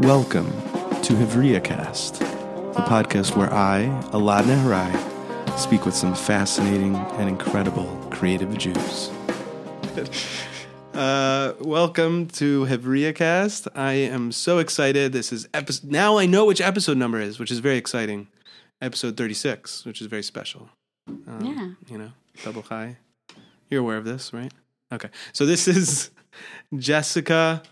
Welcome to HevriaCast, the podcast where I, Elad Nehorai, speak with some fascinating and incredible creative Jews. Uh, welcome to HevriaCast. I am so excited. This is episode. Now I know which episode number is, which is very exciting. Episode thirty-six, which is very special. Um, Yeah. You know, double high. You're aware of this, right? Okay. So this is Jessica.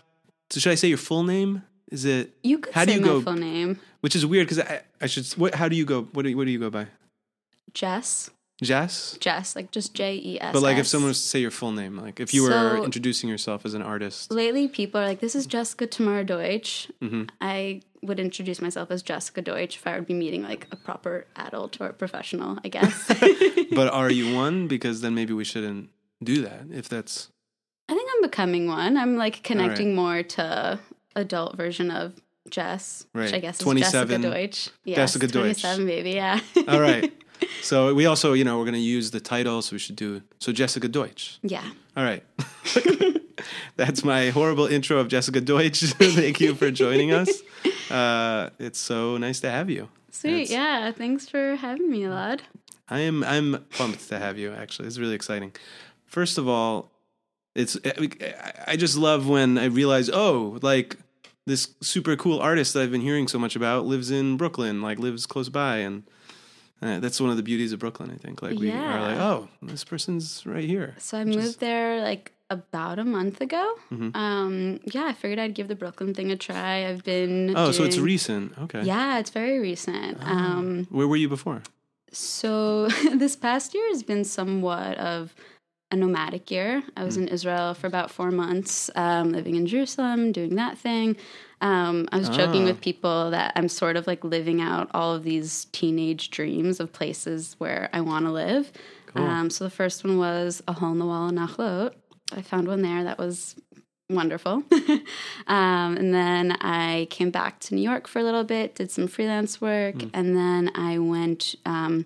So should I say your full name? Is it? You could How do say you my go- full name. Which is weird because I, I should. What? How do you go? What do you, what do you go by? Jess. Jess. Jess, like just J E S. But like, if someone was to say your full name, like if you were introducing yourself as an artist, Lately, people are like, this is Jessica Tamara Deutsch. Mm-hmm. I would introduce myself as Jessica Deutsch if I would be meeting like a proper adult or professional, I guess. But are you one? Because then maybe we shouldn't do that. If that's I think I'm becoming one. I'm like connecting more to adult version of Jess, Right. which I guess is 27. Jessica Deutsch. Yes, Jessica Deutsch. 27, baby, yeah. all right. so we also, you know, we're going to use the title, so we should do so. Jessica Deutsch. yeah. All right. That's my horrible intro of Jessica Deutsch. Thank you for joining us. Uh, it's so nice to have you. Sweet. It's- Yeah. Thanks for having me, lad. I am I'm pumped to have you. Actually, it's really exciting. First of all, it's I- I just love when I realize oh, like this super cool artist that I've been hearing so much about lives in Brooklyn, like lives close by, and uh, that's one of the beauties of Brooklyn. I think like we are like oh, this person's right here. So I moved is- there like about a month ago. Mhm. Um, yeah, I figured I'd give the Brooklyn thing a try. I've been Oh, so it's recent. Okay. Yeah, it's very recent. Um, Where were you before? so this past year has been somewhat of a nomadic year. I was in Israel for about four months, um, living in Jerusalem, doing that thing. Um, I was joking Ah. with people that I'm sort of like living out all of these teenage dreams of places where I want to live. Cool. Um, so the first one was a hole in the wall in Nachlaot. I found one there that was wonderful. um, and then I came back to New York for a little bit, did some freelance work, Hmm. and then I went. Um,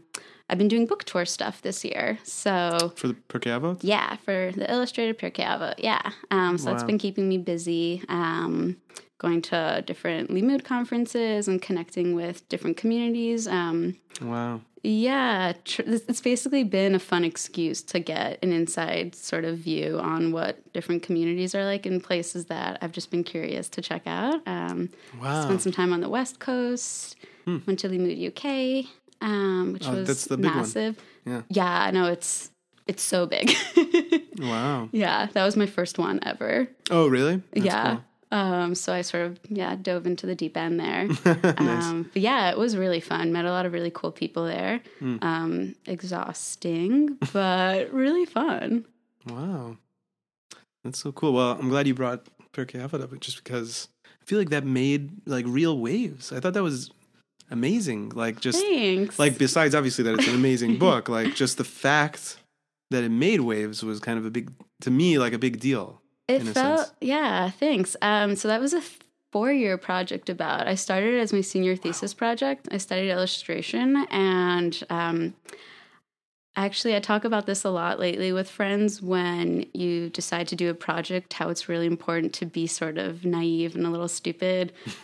I've been doing book tour stuff this year, so For the Pirkei Avot? yeah, for the illustrated Pirkei Avot, yeah. Um, so that's Wow. been keeping me busy. Um, going to different Limmud conferences and connecting with different communities. Um, Wow. yeah, tr- it's it's basically been a fun excuse to get an inside sort of view on what different communities are like in places that I've just been curious to check out. Um, Wow. Spent some time on the West Coast, went to Limmud UK, um, which. Oh, was that's the big one. massive. Yeah. Yeah, I know it's it's so big. Wow. yeah, that was my first one ever. Oh, really? That's yeah. cool. Um, so I sort of yeah dove into the deep end there. um, but yeah, it was really fun. Met a lot of really cool people there. Hmm. Um, exhausting, but really fun. Wow. That's so cool. Well, I'm glad you brought Avot up just because I feel like that made like real waves. I thought that was amazing. Like just Thanks. like besides obviously that it's an amazing book, like just the fact that it made waves was kind of a big to me like a big deal. it in a felt sense. yeah. Thanks. Um, so that was a four year project about. I started it as my senior thesis project. I studied illustration and um, Actually, I talk about this a lot lately with friends when you decide to do a project, how it's really important to be sort of naive and a little stupid.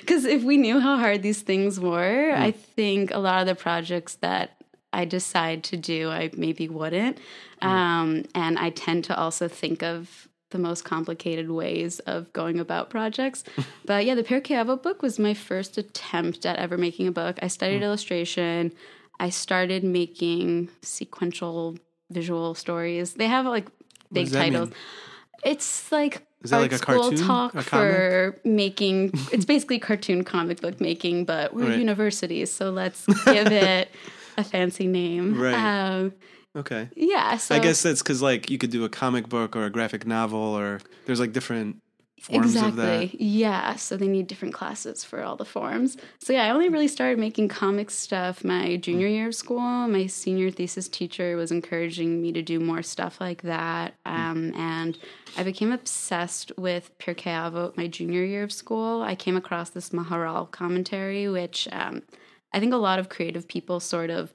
Because if we knew how hard these things were, hmm. I think a lot of the projects that I decide to do, I maybe wouldn't. Hmm. Um, and I tend to also think of the most complicated ways of going about projects. but yeah, the Pirkei Avot book was my first attempt at ever making a book. I studied hmm. illustration. I started making sequential visual stories. They have like big that mean? titles. It's like Is that art like a school cartoon? talk A for making. It's basically cartoon comic book making, but we're Right. universities, so let's give it a fancy name. Right. Um, Okay. yeah. So I guess that's because like you could do a comic book or a graphic novel or there's like different exactly. Yeah. So they need different classes for all the forms. So yeah, I only really started making comic stuff my junior year of school. My senior thesis teacher was encouraging me to do more stuff like that. Um, and I became obsessed with Pirkei Avot my junior year of school. I came across this Maharal commentary, which um, I think a lot of creative people sort of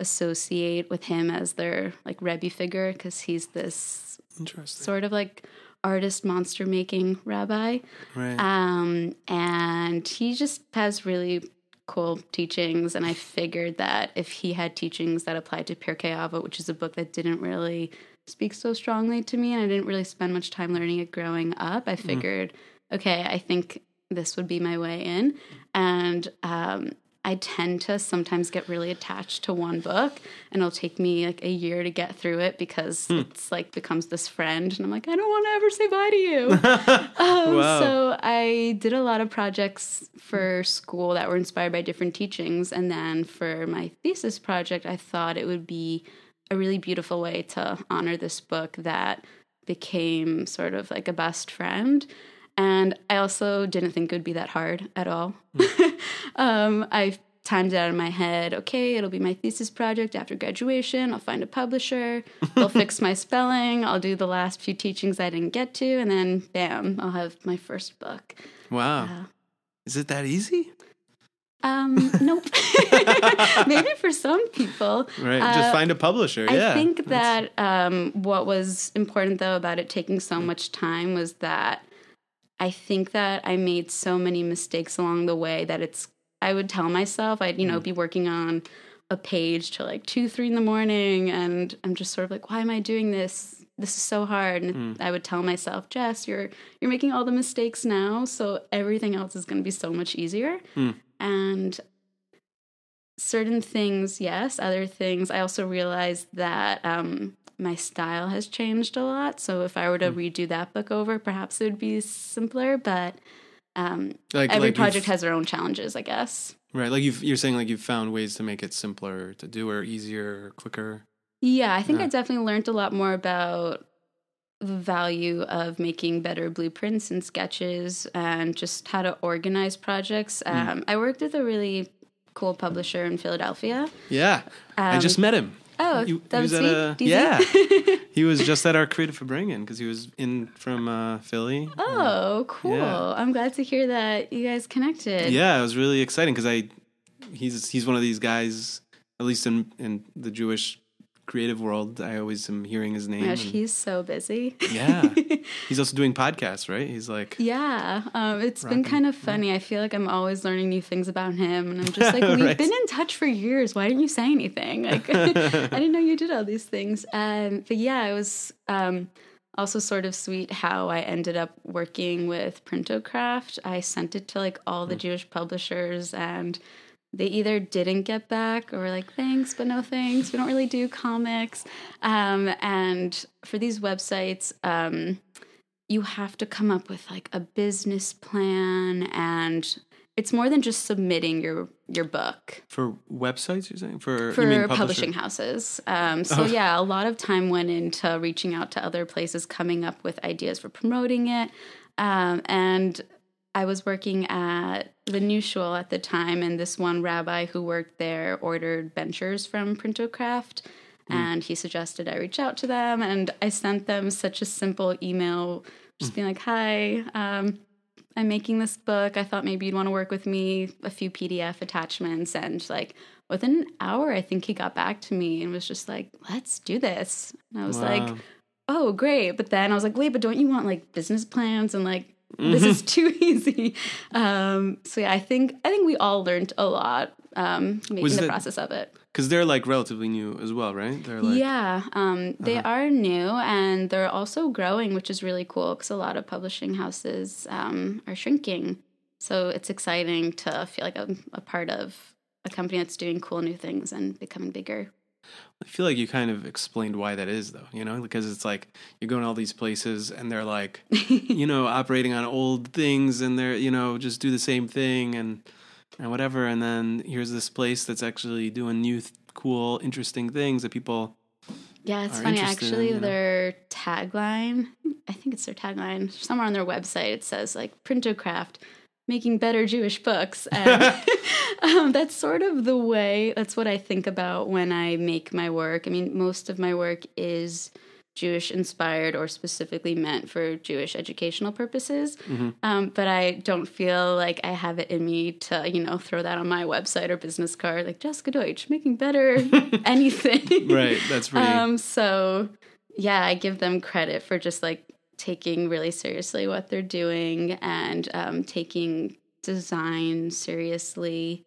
associate with him as their like Rebbe figure because he's this Interesting. sort of like artist monster making rabbi. Right. Um, and he just has really cool teachings. And I figured that if he had teachings that applied to Pirkei Avot, which is a book that didn't really speak so strongly to me, and I didn't really spend much time learning it growing up, I figured, okay, I think this would be my way in. And um, I tend to sometimes get really attached to one book, and it'll take me like a year to get through it because it's like becomes this friend, and I'm like, I don't want to ever say bye to you. um, Wow. So I did a lot of projects for school that were inspired by different teachings, and then for my thesis project, I thought it would be a really beautiful way to honor this book that became sort of like a best friend. And I also didn't think it would be that hard at all. um, I timed it out in my head. Okay, it'll be my thesis project after graduation. I'll find a publisher. They'll fix my spelling. I'll do the last few teachings I didn't get to, and then bam, I'll have my first book. wow. Uh, Is it that easy? um, nope. Maybe for some people. Right. Uh, Just find a publisher. yeah. I think that um, what was important though about it taking so much time was that I think that I made so many mistakes along the way that it's I would tell myself I'd you know mm. be working on a page till like two three in the morning and I'm just sort of like why am I doing this? This is so hard. And mm. I would tell myself Jess you're you're making all the mistakes now so everything else is going to be so much easier. Mm. And certain things, yes. Other things, I also realized that um, my style has changed a lot. So if I were to redo that book over, perhaps it would be simpler. But um, like every like project has their own challenges, I guess. right. Like you've, you're saying, like you've found ways to make it simpler to do, or easier, or quicker. Yeah, I think Yeah. I definitely learned a lot more about the value of making better blueprints and sketches and just how to organize projects. Hmm. Um, I worked with a really cool publisher in Philadelphia. Yeah. I just met him. Oh, He- that he was at sweet. a- DZ? yeah. he was just at our creative for bringing because he was in from uh, Philly. Oh, cool. Yeah. I'm glad to hear that you guys connected. Yeah, it was really exciting because I he's he's one of these guys, at least in in the Jewish creative world. I always am hearing his name. Gosh, and- he's so busy. yeah, he's also doing podcasts, right? He's like, Yeah, um, it's been kind of funny. I feel like I'm always learning new things about him, and I'm just like, we've Right. been in touch for years. Why didn't you say anything? Like, I didn't know you did all these things. Um, but yeah, it was um, also sort of sweet how I ended up working with Printocraft. I sent it to like all Hmm. the Jewish publishers, and they either didn't get back or were like, thanks, but no thanks. We don't really do comics. Um, and for these websites, um, you have to come up with like a business plan and it's more than just submitting your your book for websites. You're saying for for publishing houses. Um, so yeah, a lot of time went into reaching out to other places, coming up with ideas for promoting it. Um, and I was working at the New Shul at the time, and this one rabbi who worked there ordered benchers from Printocraft, and he suggested I reach out to them, and I sent them such a simple email, just being like, "Hi." Um, I'm making this book. I thought maybe you'd want to work with me, a few PDF attachments. And like within an hour, I think he got back to me and was just like, let's do this. And I was like, oh, great. But then I was like, wait, but don't you want like business plans and like, this is too easy. Um, so yeah, I think I think we all learned a lot um, making Was the it- process of it. because they're like relatively new as well, right? They're like yeah, um, they are new and they're also growing, which is really cool because a lot of publishing houses um, are shrinking. So it's exciting to feel like I'm a part of a company that's doing cool new things and becoming bigger. I feel like you kind of explained why that is, though. You know, because it's like you're going to all these places and they're like, you know, operating on old things, and they're you know just do the same thing and and whatever. And then here's this place that's actually doing new, th- cool, interesting things that people. Yeah, it's funny. interested in, Actually, you know? their tagline, I think it's their tagline, somewhere on their website, it says like Printocraft, making better Jewish books. And um, that's sort of the way, that's what I think about when I make my work. I mean, most of my work is Jewish inspired or specifically meant for Jewish educational purposes. Um, but I don't feel like I have it in me to, you know, throw that on my website or business card, like Jessica Deutsch, making better anything. Right. That's pretty. Um, so yeah, I give them credit for just like taking really seriously what they're doing and um, taking design seriously.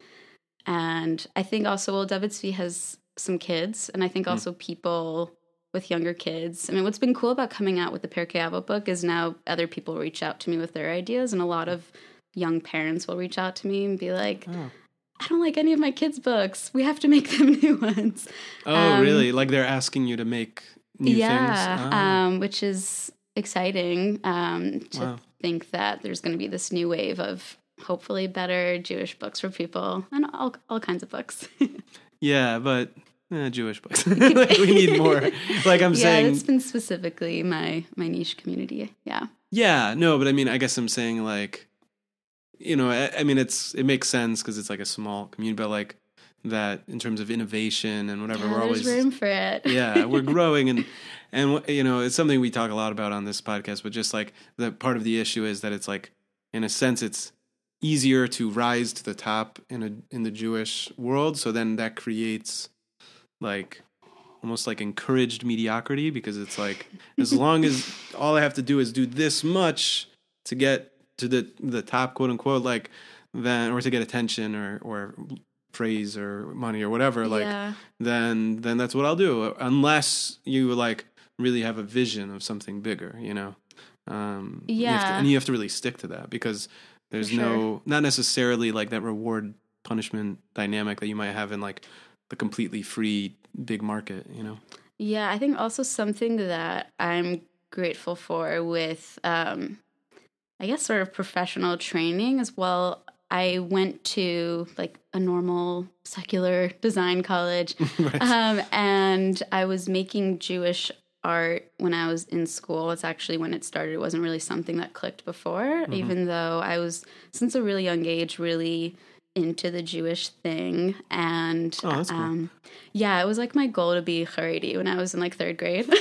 And I think also, well, David Zvi has some kids, and I think also mm. people with younger kids. I mean, what's been cool about coming out with the Pirkei Avot book is now other people reach out to me with their ideas, and a lot of young parents will reach out to me and be like, oh. I don't like any of my kids' books. We have to make them new ones. Oh, um, really? Like they're asking you to make new yeah, things? Yeah, oh. um, which is exciting um, to wow. think that there's going to be this new wave of hopefully better Jewish books for people and all, all kinds of books. yeah, but eh, Jewish books. like we need more. Like I'm yeah, saying, it's been specifically my my niche community. Yeah. Yeah, no, but I mean, I guess I'm saying like you know, I, I mean, it's it makes sense because it's like a small community, but like that in terms of innovation and whatever, yeah, we're always room for it. yeah, we're growing and and you know, it's something we talk a lot about on this podcast. But just like the part of the issue is that it's like, in a sense, it's easier to rise to the top in a in the Jewish world. So then that creates like almost like encouraged mediocrity because it's like as long as all I have to do is do this much to get to the the top quote unquote like then or to get attention or or praise or money or whatever like yeah. then then that's what I'll do unless you like really have a vision of something bigger you know um yeah you to, and you have to really stick to that because there's sure. no not necessarily like that reward punishment dynamic that you might have in like the completely free big market you know yeah i think also something that i'm grateful for with um I guess, sort of professional training as well. I went to like a normal secular design college, right. um, and I was making Jewish art when I was in school. It's actually when it started. It wasn't really something that clicked before, mm-hmm. even though I was, since a really young age, really into the Jewish thing. And oh, um, yeah, it was like my goal to be Haredi when I was in like third grade.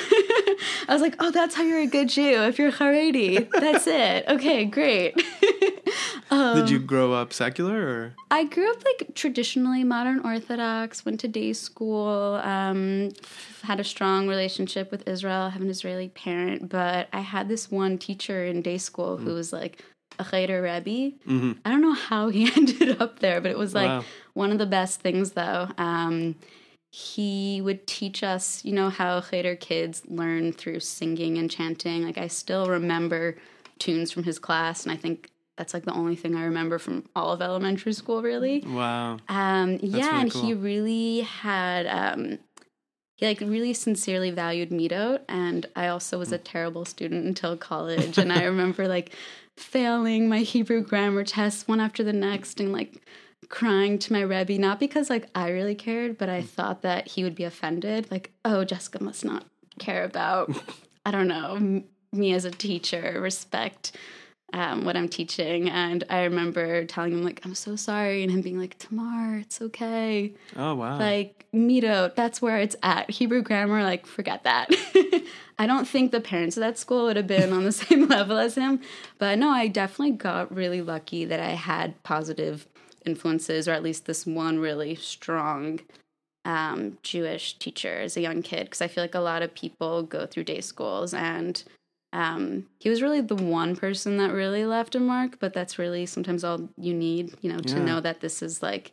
I was like, oh, that's how you're a good Jew. If you're Haredi, that's it. Okay, great. um, Did you grow up secular or? I grew up like traditionally modern Orthodox, went to day school, um, had a strong relationship with Israel, have an Israeli parent, but I had this one teacher in day school who mm. was like, a Cheder Rebbe. Mm-hmm. I don't know how he ended up there, but it was like wow. one of the best things though. Um, he would teach us, you know, how Cheder kids learn through singing and chanting. Like I still remember tunes from his class, and I think that's like the only thing I remember from all of elementary school, really. Wow. Um, yeah, really and cool. he really had. Um, he like really sincerely valued midot, and I also was a mm. terrible student until college. and I remember like failing my Hebrew grammar tests one after the next, and like crying to my Rebbe, not because like I really cared, but I mm. thought that he would be offended. Like, oh, Jessica must not care about, I don't know, m- me as a teacher, respect um, what I'm teaching. And I remember telling him, like, I'm so sorry. And him being like, Tamar, it's okay. Oh, wow. Like, midot, that's where it's at. Hebrew grammar, like, forget that. I don't think the parents of that school would have been on the same level as him. But no, I definitely got really lucky that I had positive influences, or at least this one really strong um, Jewish teacher as a young kid. Because I feel like a lot of people go through day schools, and um, he was really the one person that really left a mark. But that's really sometimes all you need, you know, to yeah. know that this is like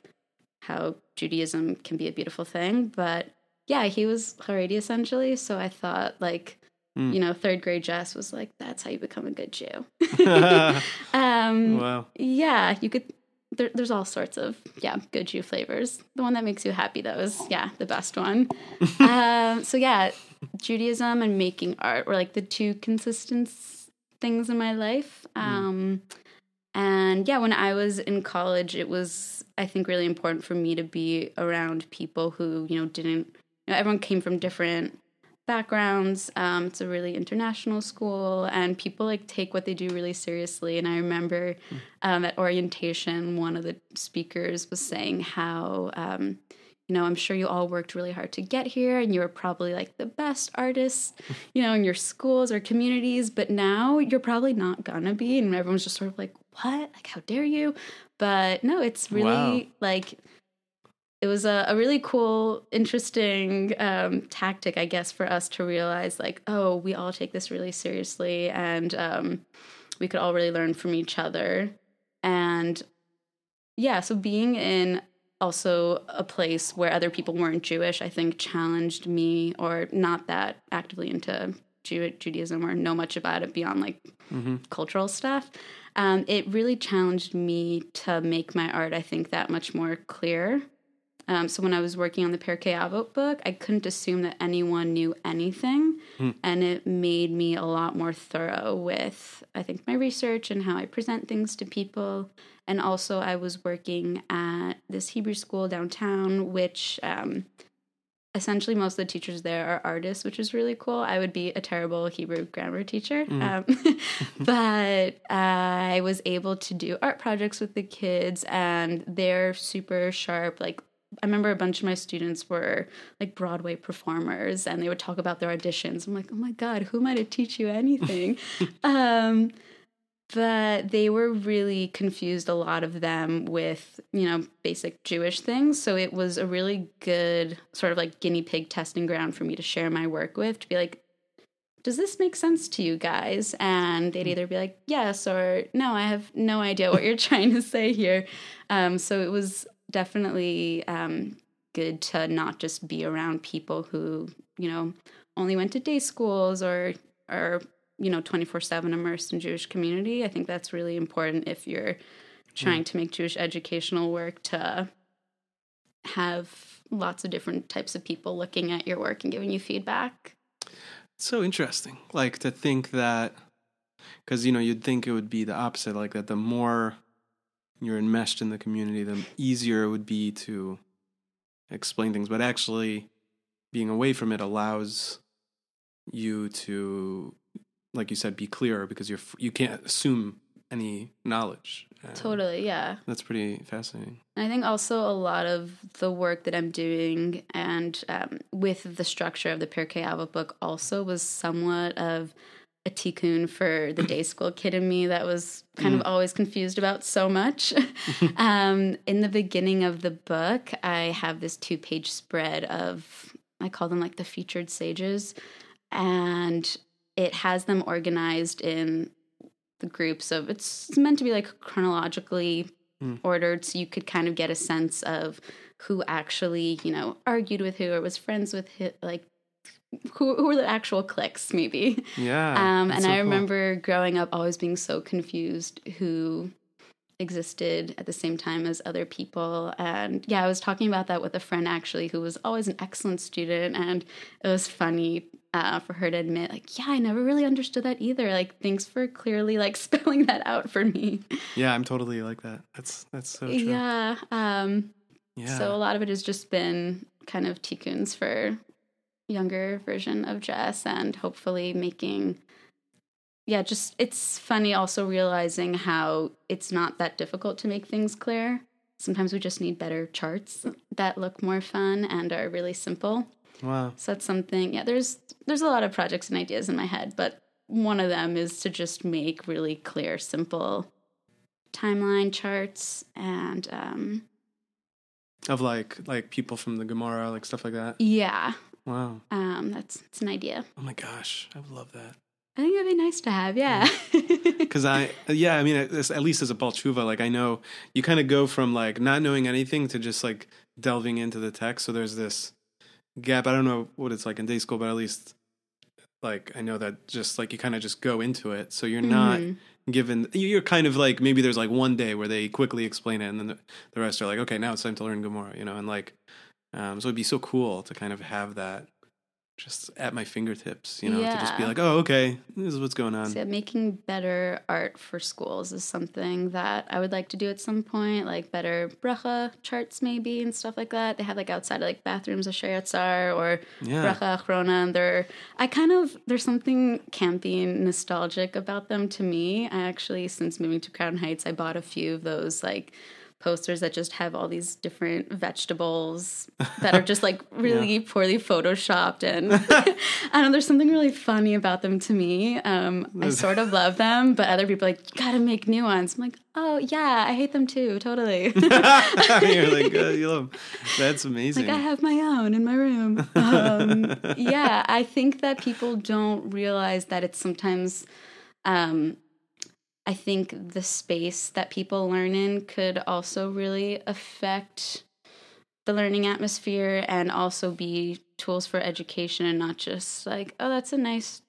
how Judaism can be a beautiful thing. But yeah, he was Haredi essentially. So I thought like. Mm. You know, third grade Jess was like, "That's how you become a good Jew." um, wow. Yeah, you could there, there's all sorts of yeah good Jew flavors. The one that makes you happy though is yeah the best one. um, so yeah, Judaism and making art were like the two consistent things in my life. Mm. Um, mm. And yeah, when I was in college, it was I think really important for me to be around people who you know didn't. You know, everyone came from different backgrounds. Um, it's a really international school, and people like take what they do really seriously. And I remember um, at orientation, one of the speakers was saying how. Um, you know, I'm sure you all worked really hard to get here and you were probably like the best artists, you know, in your schools or communities, but now you're probably not gonna be. And everyone's just sort of like, what? Like, how dare you? But no, it's really wow. like it was a, a really cool, interesting um, tactic, I guess, for us to realize like, oh, we all take this really seriously, and um, we could all really learn from each other. And yeah, so being in also a place where other people weren't Jewish, I think challenged me, or not that actively into Jew- Judaism or know much about it beyond like Mm-hmm. cultural stuff. Um, it really challenged me to make my art, I think, that much more clear. Um, so when I was working on the Pirkei Avot book, I couldn't assume that anyone knew anything, and it made me a lot more thorough with, I think, my research and how I present things to people. And also, I was working at this Hebrew school downtown, which um, essentially most of the teachers there are artists, which is really cool. I would be a terrible Hebrew grammar teacher, um, but I was able to do art projects with the kids, and they're super sharp. Like I remember a bunch of my students were like Broadway performers, and they would talk about their auditions. I'm like, oh my god, who am I to teach you anything? um, but they were really confused a lot of them with you know basic jewish things so it was a really good sort of like guinea pig testing ground for me to share my work with to be like does this make sense to you guys and they'd either be like yes or no i have no idea what you're trying to say here um, so it was definitely um, good to not just be around people who you know only went to day schools or or you know 24/7 immersed in Jewish community. I think that's really important if you're trying to make Jewish educational work to have lots of different types of people looking at your work and giving you feedback. so interesting. Like to think that, because you know, you'd think it would be the opposite. Like that, the more you're enmeshed in the community, the easier it would be to explain things. But actually, being away from it allows you to, like you said, be clearer because you're you can't assume any knowledge. Totally, yeah. That's pretty fascinating. I think also a lot of the work that I'm doing and um, with the structure of the Pirkei Avot book also was somewhat of a tikkun for the day school kid in me that was kind of always confused about so much. um, in the beginning of the book, I have this two page spread of, I call them like the featured sages, and it has them organized in the groups of it's meant to be like chronologically ordered so you could kind of get a sense of who actually you know argued with who or was friends with who, like who, who were the actual cliques maybe Yeah. um, and so i cool. remember growing up always being so confused who existed at the same time as other people and yeah i was talking about that with a friend actually who was always an excellent student and it was funny uh, for her to admit like yeah i never really understood that either like thanks for clearly like spelling that out for me Yeah, I'm totally like that. That's that's so true. yeah um Yeah. so a lot of it has just been kind of tikkuns for younger version of Jess and hopefully making yeah, just it's funny also realizing how it's not that difficult to make things clear. Sometimes we just need better charts that look more fun and are really simple. wow. So that's something yeah, there's there's a lot of projects and ideas in my head, but one of them is to just make really clear, simple timeline charts and um Of like like people from the Gemara, like stuff like that. yeah, Wow. Um, that's it's an idea. Oh my gosh, I would love that. I think it'd be nice to have. Yeah. Because I, yeah, I mean, at at least as a Baal Tshuva, like I know you kind of go from like not knowing anything to just like delving into the text. So there's this gap. I don't know what it's like in day school, but at least like I know that just like you kind of just go into it. So you're not Mhm. given. You're kind of like maybe there's like one day where they quickly explain it, and then the, the rest are like, okay, now it's time to learn Gemara, you know, and like, um, so it'd be so cool to kind of have that just at my fingertips, you know, to just be like, oh, okay, this is what's going on. So making better art for schools is something that I would like to do at some point, like better bracha charts maybe and stuff like that. They have like outside like bathrooms of Sheyatzar or Yeah. bracha achrona. And they're, I kind of, there's something campy and nostalgic about them to me. I actually, since moving to Crown Heights, I bought a few of those like posters that just have all these different vegetables that are just like really yeah. poorly photoshopped and I know there's something really funny about them to me. Um, I sort of love them, but other people like gotta make new ones. I'm like, oh yeah, I hate them too, totally. You're like, uh, you love them. That's amazing. Like I have my own in my room. Um, yeah, I think that people don't realize that it's sometimes um, I think the space that people learn in could also really affect the learning atmosphere and also be tools for education and not just like, oh, that's a nice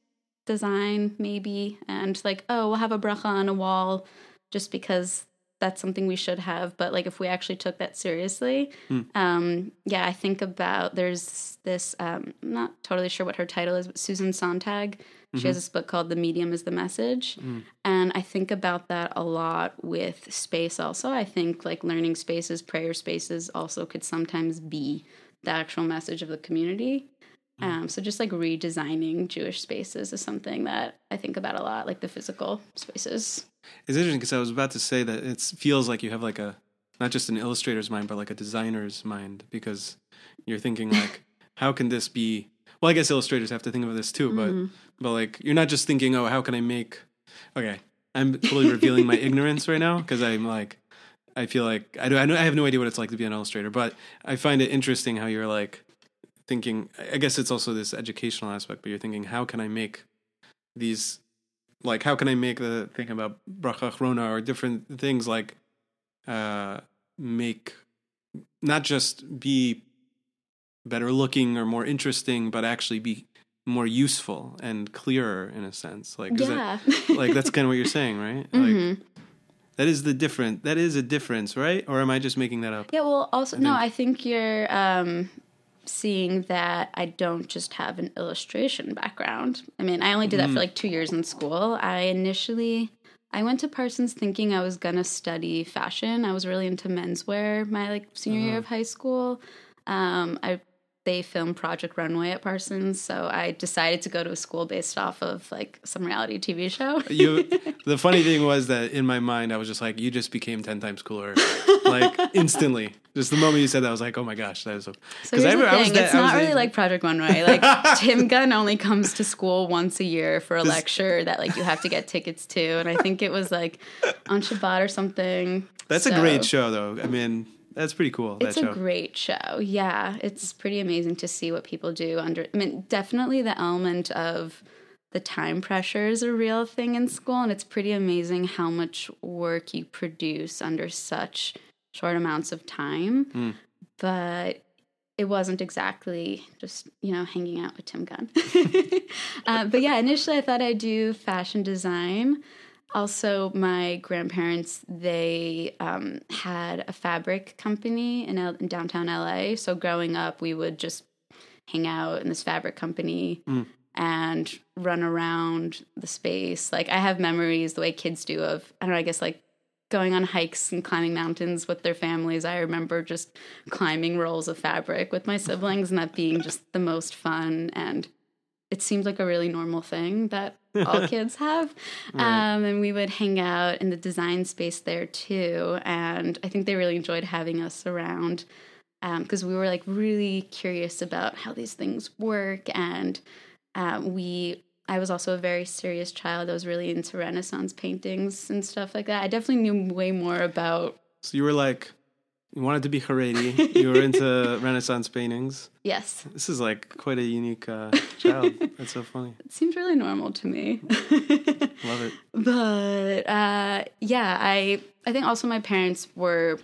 design, maybe, and like, oh, we'll have a bracha on a wall just because that's something we should have. But like, if we actually took that seriously, mm. um, yeah, I think about there's this, um, I'm not totally sure what her title is, but Susan Sontag she mm-hmm. has this book called The Medium is the Message. Mm. And I think about that a lot with space also. I think like learning spaces, prayer spaces also could sometimes be the actual message of the community. Mm. Um, so just like redesigning Jewish spaces is something that I think about a lot, like the physical spaces. It's interesting because I was about to say that it feels like you have like a not just an illustrator's mind, but like a designer's mind because you're thinking like, how can this be well, I guess illustrators have to think of this too, but mm-hmm. but like you're not just thinking, oh, how can I make? Okay, I'm totally revealing my ignorance right now because I'm like, I feel like I do, I know I have no idea what it's like to be an illustrator, but I find it interesting how you're like thinking. I guess it's also this educational aspect, but you're thinking, how can I make these? Like, how can I make the thing about bracha achrona or different things like uh make not just be better looking or more interesting, but actually be more useful and clearer in a sense. Like, yeah, that, like that's kind of what you're saying, right? Mm-hmm. Like, that is the different. That is a difference, right? Or am I just making that up? Yeah. Well, also I no. I think you're um, seeing that I don't just have an illustration background. I mean, I only did that mm. for like two years in school. I initially. I went to Parsons thinking I was gonna study fashion. I was really into menswear my like senior uh-huh. year of high school. Um, I they filmed Project Runway at Parsons, so I decided to go to a school based off of like some reality TV show. you, the funny thing was that in my mind, I was just like, you just became ten times cooler, like instantly. Just the moment you said that, I was like, oh my gosh, that is so. So here's I, the thing: it's not really like Project Runway. Like Tim Gunn only comes to school once a year for a lecture that like you have to get tickets to, and I think it was like on Shabbat or something. That's so. a great show, though. I mean that's pretty cool. It's a great show. Yeah, it's pretty amazing to see what people do under. I mean, definitely the element of the time pressure is a real thing in school, and it's pretty amazing how much work you produce under such short amounts of time. Mm. But it wasn't exactly just you know hanging out with Tim Gunn. uh, but yeah, initially I thought I'd do fashion design also my grandparents they um, had a fabric company in, L- in, downtown la so growing up we would just hang out in this fabric company mm. and run around the space. Like i have memories the way kids do of i don't know i guess like going on hikes and climbing mountains with their families. I remember just climbing rolls of fabric with my siblings and that being just the most fun. And it seemed like a really normal thing that all kids have. Right. Um, and we would hang out in the design space there too. And I think they really enjoyed having us around because um, we were like really curious about how these things work. And um, we, I was also a very serious child. I was really into Renaissance paintings and stuff like that. I definitely knew way more about. So you were like you wanted to be Haredi. you were into Renaissance paintings. Yes. This is like quite a unique uh, child. That's so funny. It seems really normal to me. Love it. But uh, yeah, I I think also my parents were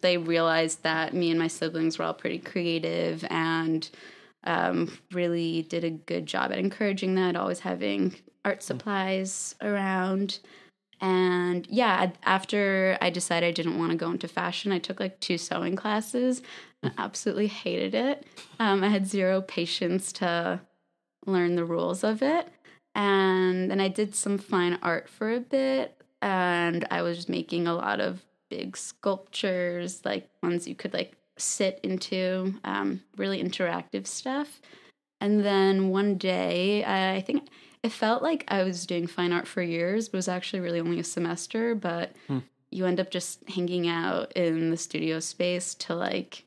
they realized that me and my siblings were all pretty creative and um, really did a good job at encouraging that, always having art supplies around. And yeah, after I decided I didn't want to go into fashion, I took like two sewing classes. I absolutely hated it. Um, I had zero patience to learn the rules of it. And then I did some fine art for a bit. And I was making a lot of big sculptures, like ones you could like sit into, um, really interactive stuff. And then one day, I think it felt like I was doing fine art for years, but it was actually really only a semester. But hmm. you end up just hanging out in the studio space to like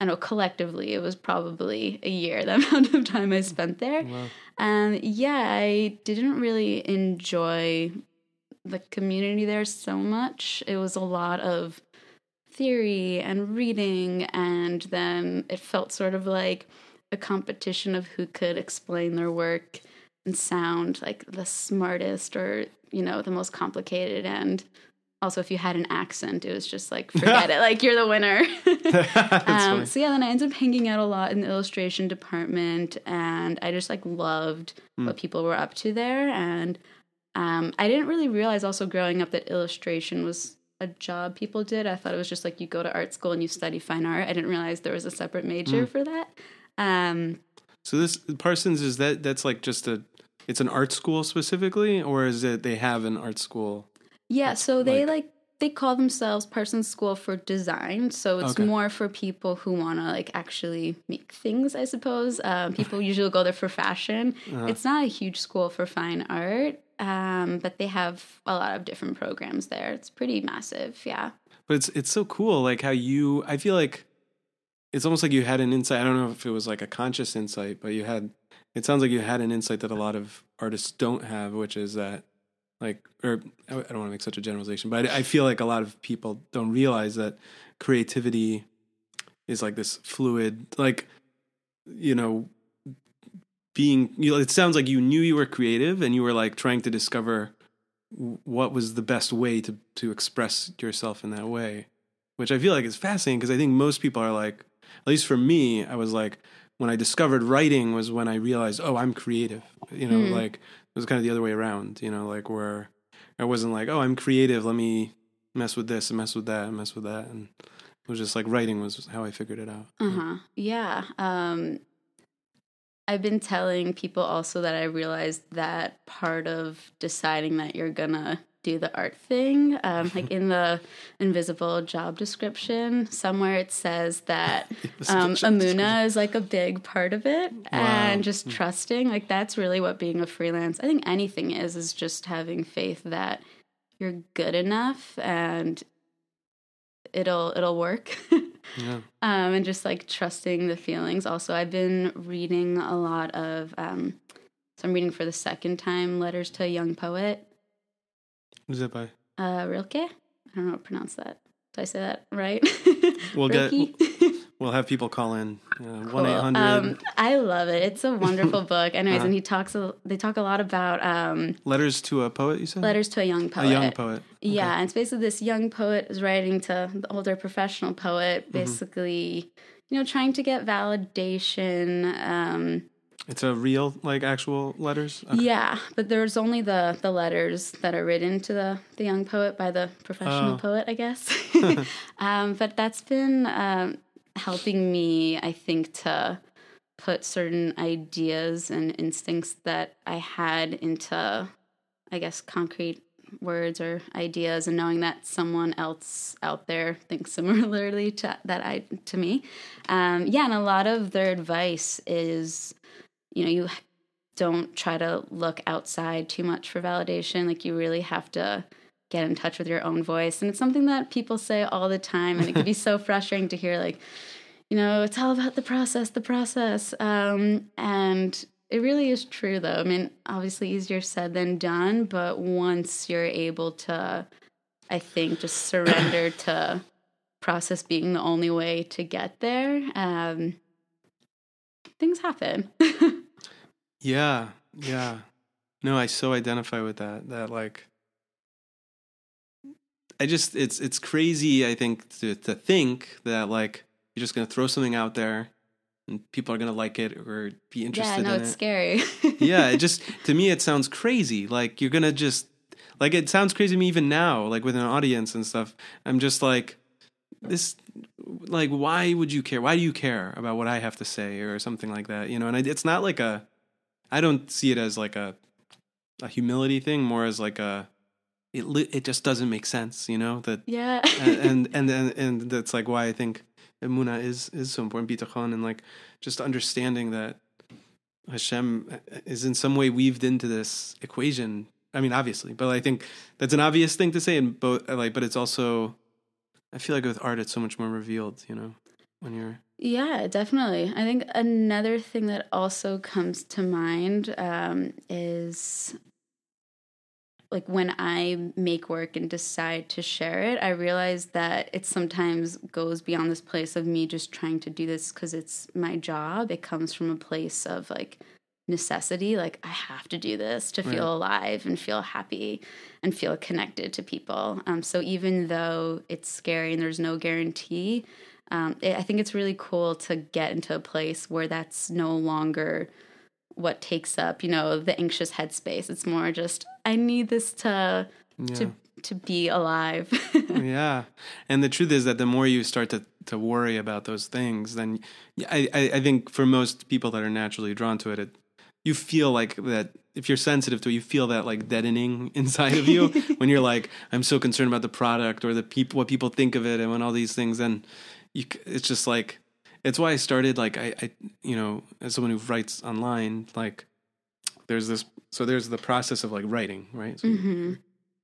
I know collectively it was probably a year the amount of time I spent there. Wow. Um, yeah, I didn't really enjoy the community there so much. It was a lot of theory and reading, and then it felt sort of like a competition of who could explain their work and sound like the smartest or, you know, the most complicated. And also, if you had an accent, it was just like, forget it, like you're the winner. Um, so yeah, then I ended up hanging out a lot in the illustration department, and I just like loved Hmm. what people were up to there. And um, I didn't really realize also growing up that illustration was a job people did. I thought it was just like you go to art school and you study fine art. I didn't realize there was a separate major for that. Um, So this Parsons is that that's like just a it's an art school specifically, or is it they have an art school? Yeah, so they Like- like, they call themselves Parsons School for Design. So it's Okay. more for people who want to like actually make things, I suppose. Um, people usually go there for fashion. Uh-huh. It's not a huge school for fine art, um, but they have a lot of different programs there. It's pretty massive, yeah. But it's it's so cool, like how you. I feel like it's almost like you had an insight. I don't know if it was like a conscious insight, but you had. It sounds like you had an insight that a lot of artists don't have, which is that, like, or I don't want to make such a generalization, but I, I feel like a lot of people don't realize that creativity is like this fluid, like, you know, being. You know, it sounds like you knew you were creative, and you were like trying to discover what was the best way to to express yourself in that way which i feel like is fascinating because i think most people are like at least for me i was like when i discovered writing was when i realized oh i'm creative you know Hmm. like it was kind of the other way around you know like where i wasn't like oh i'm creative let me mess with this and mess with that and mess with that and it was just like writing was how i figured it out Uh huh. Yeah. Um, I've been telling people also that I realized that part of deciding that you're gonna do the art thing, um, like in the invisible job description, somewhere it says that um, Amuna is like a big part of it, and just trusting. Like that's really what being a freelance. I think anything is is just having faith that you're good enough and it'll it'll work. yeah um, and just like trusting the feelings. Also, I've been reading a lot of. Um, so I'm reading for the second time "Letters to a Young Poet." What is that by Uh, Rilke. I don't know how to pronounce that. Did I say that right? We'll get- we'll have people call in uh, 1-800 Um, I love it. It's a wonderful book. Anyways, Uh-huh. and he talks. A, they talk a lot about um, letters to a poet you said letters to a young poet. a young poet Yeah, and it's basically this young poet is writing to the older professional poet, Mm-hmm. basically, you know, trying to get validation. Um, it's a real like actual letters Okay. Yeah, but there's only the the letters that are written to the the young poet by the professional Oh. poet, I guess. um, but that's been um, helping me, I think, to put certain ideas and instincts that I had into, I guess, concrete words or ideas, and knowing that someone else out there thinks similarly to that I to me. Um, yeah, and a lot of their advice is, you know, you don't try to look outside too much for validation. Like you really have to get in touch with your own voice. And it's something that people say all the time. And it can be so frustrating to hear, like, you know, it's all about the process, the process. Um, and it really is true, though. I mean, obviously easier said than done. But once you're able to, I think, just surrender to process being the only way to get there, um, things happen. Yeah, yeah. No, I so identify with that. That like, I just it's it's crazy. I think to to think that like you're just gonna throw something out there, and people are gonna like it or be interested yeah, no, in it's it. scary. yeah, it just to me it sounds crazy. Like you're gonna just like it sounds crazy to me even now, like with an audience and stuff. I'm just like this like why would you care? Why do you care about what I have to say or something like that? You know, and I, it's not like a I don't see it as like a a humility thing, more as like a it li- it just doesn't make sense, you know, that yeah. and and and and that's like why I think Emuna is is so important, bitachon, and like just understanding that Hashem uh, uh, is in some way weaved into this equation I mean, obviously, but I think that's an obvious thing to say. And both like, but it's also, I feel like with art, it's so much more revealed. You know, when you're Yeah, definitely. I think another thing that also comes to mind um, is like when I make work and decide to share it, I realize that it sometimes goes beyond this place of me just trying to do this because it's my job. It comes from a place of like necessity, like I have to do this to feel Right. alive and feel happy and feel connected to people. Um, so even though it's scary and there's no guarantee, um, it, I think it's really cool to get into a place where that's no longer what takes up, you know, the anxious headspace. It's more just I need this to yeah. to to be alive. yeah and the truth is that the more you start to to worry about those things then I, I i think for most people that are naturally drawn to it, it you feel like that if you're sensitive to it you feel that like deadening inside of you when you're like i'm so concerned about the product or the people what people think of it and when all these things then you it's just like it's why i started like i i you know as someone who writes online like there's this so there's the process of like writing right? So you- hmm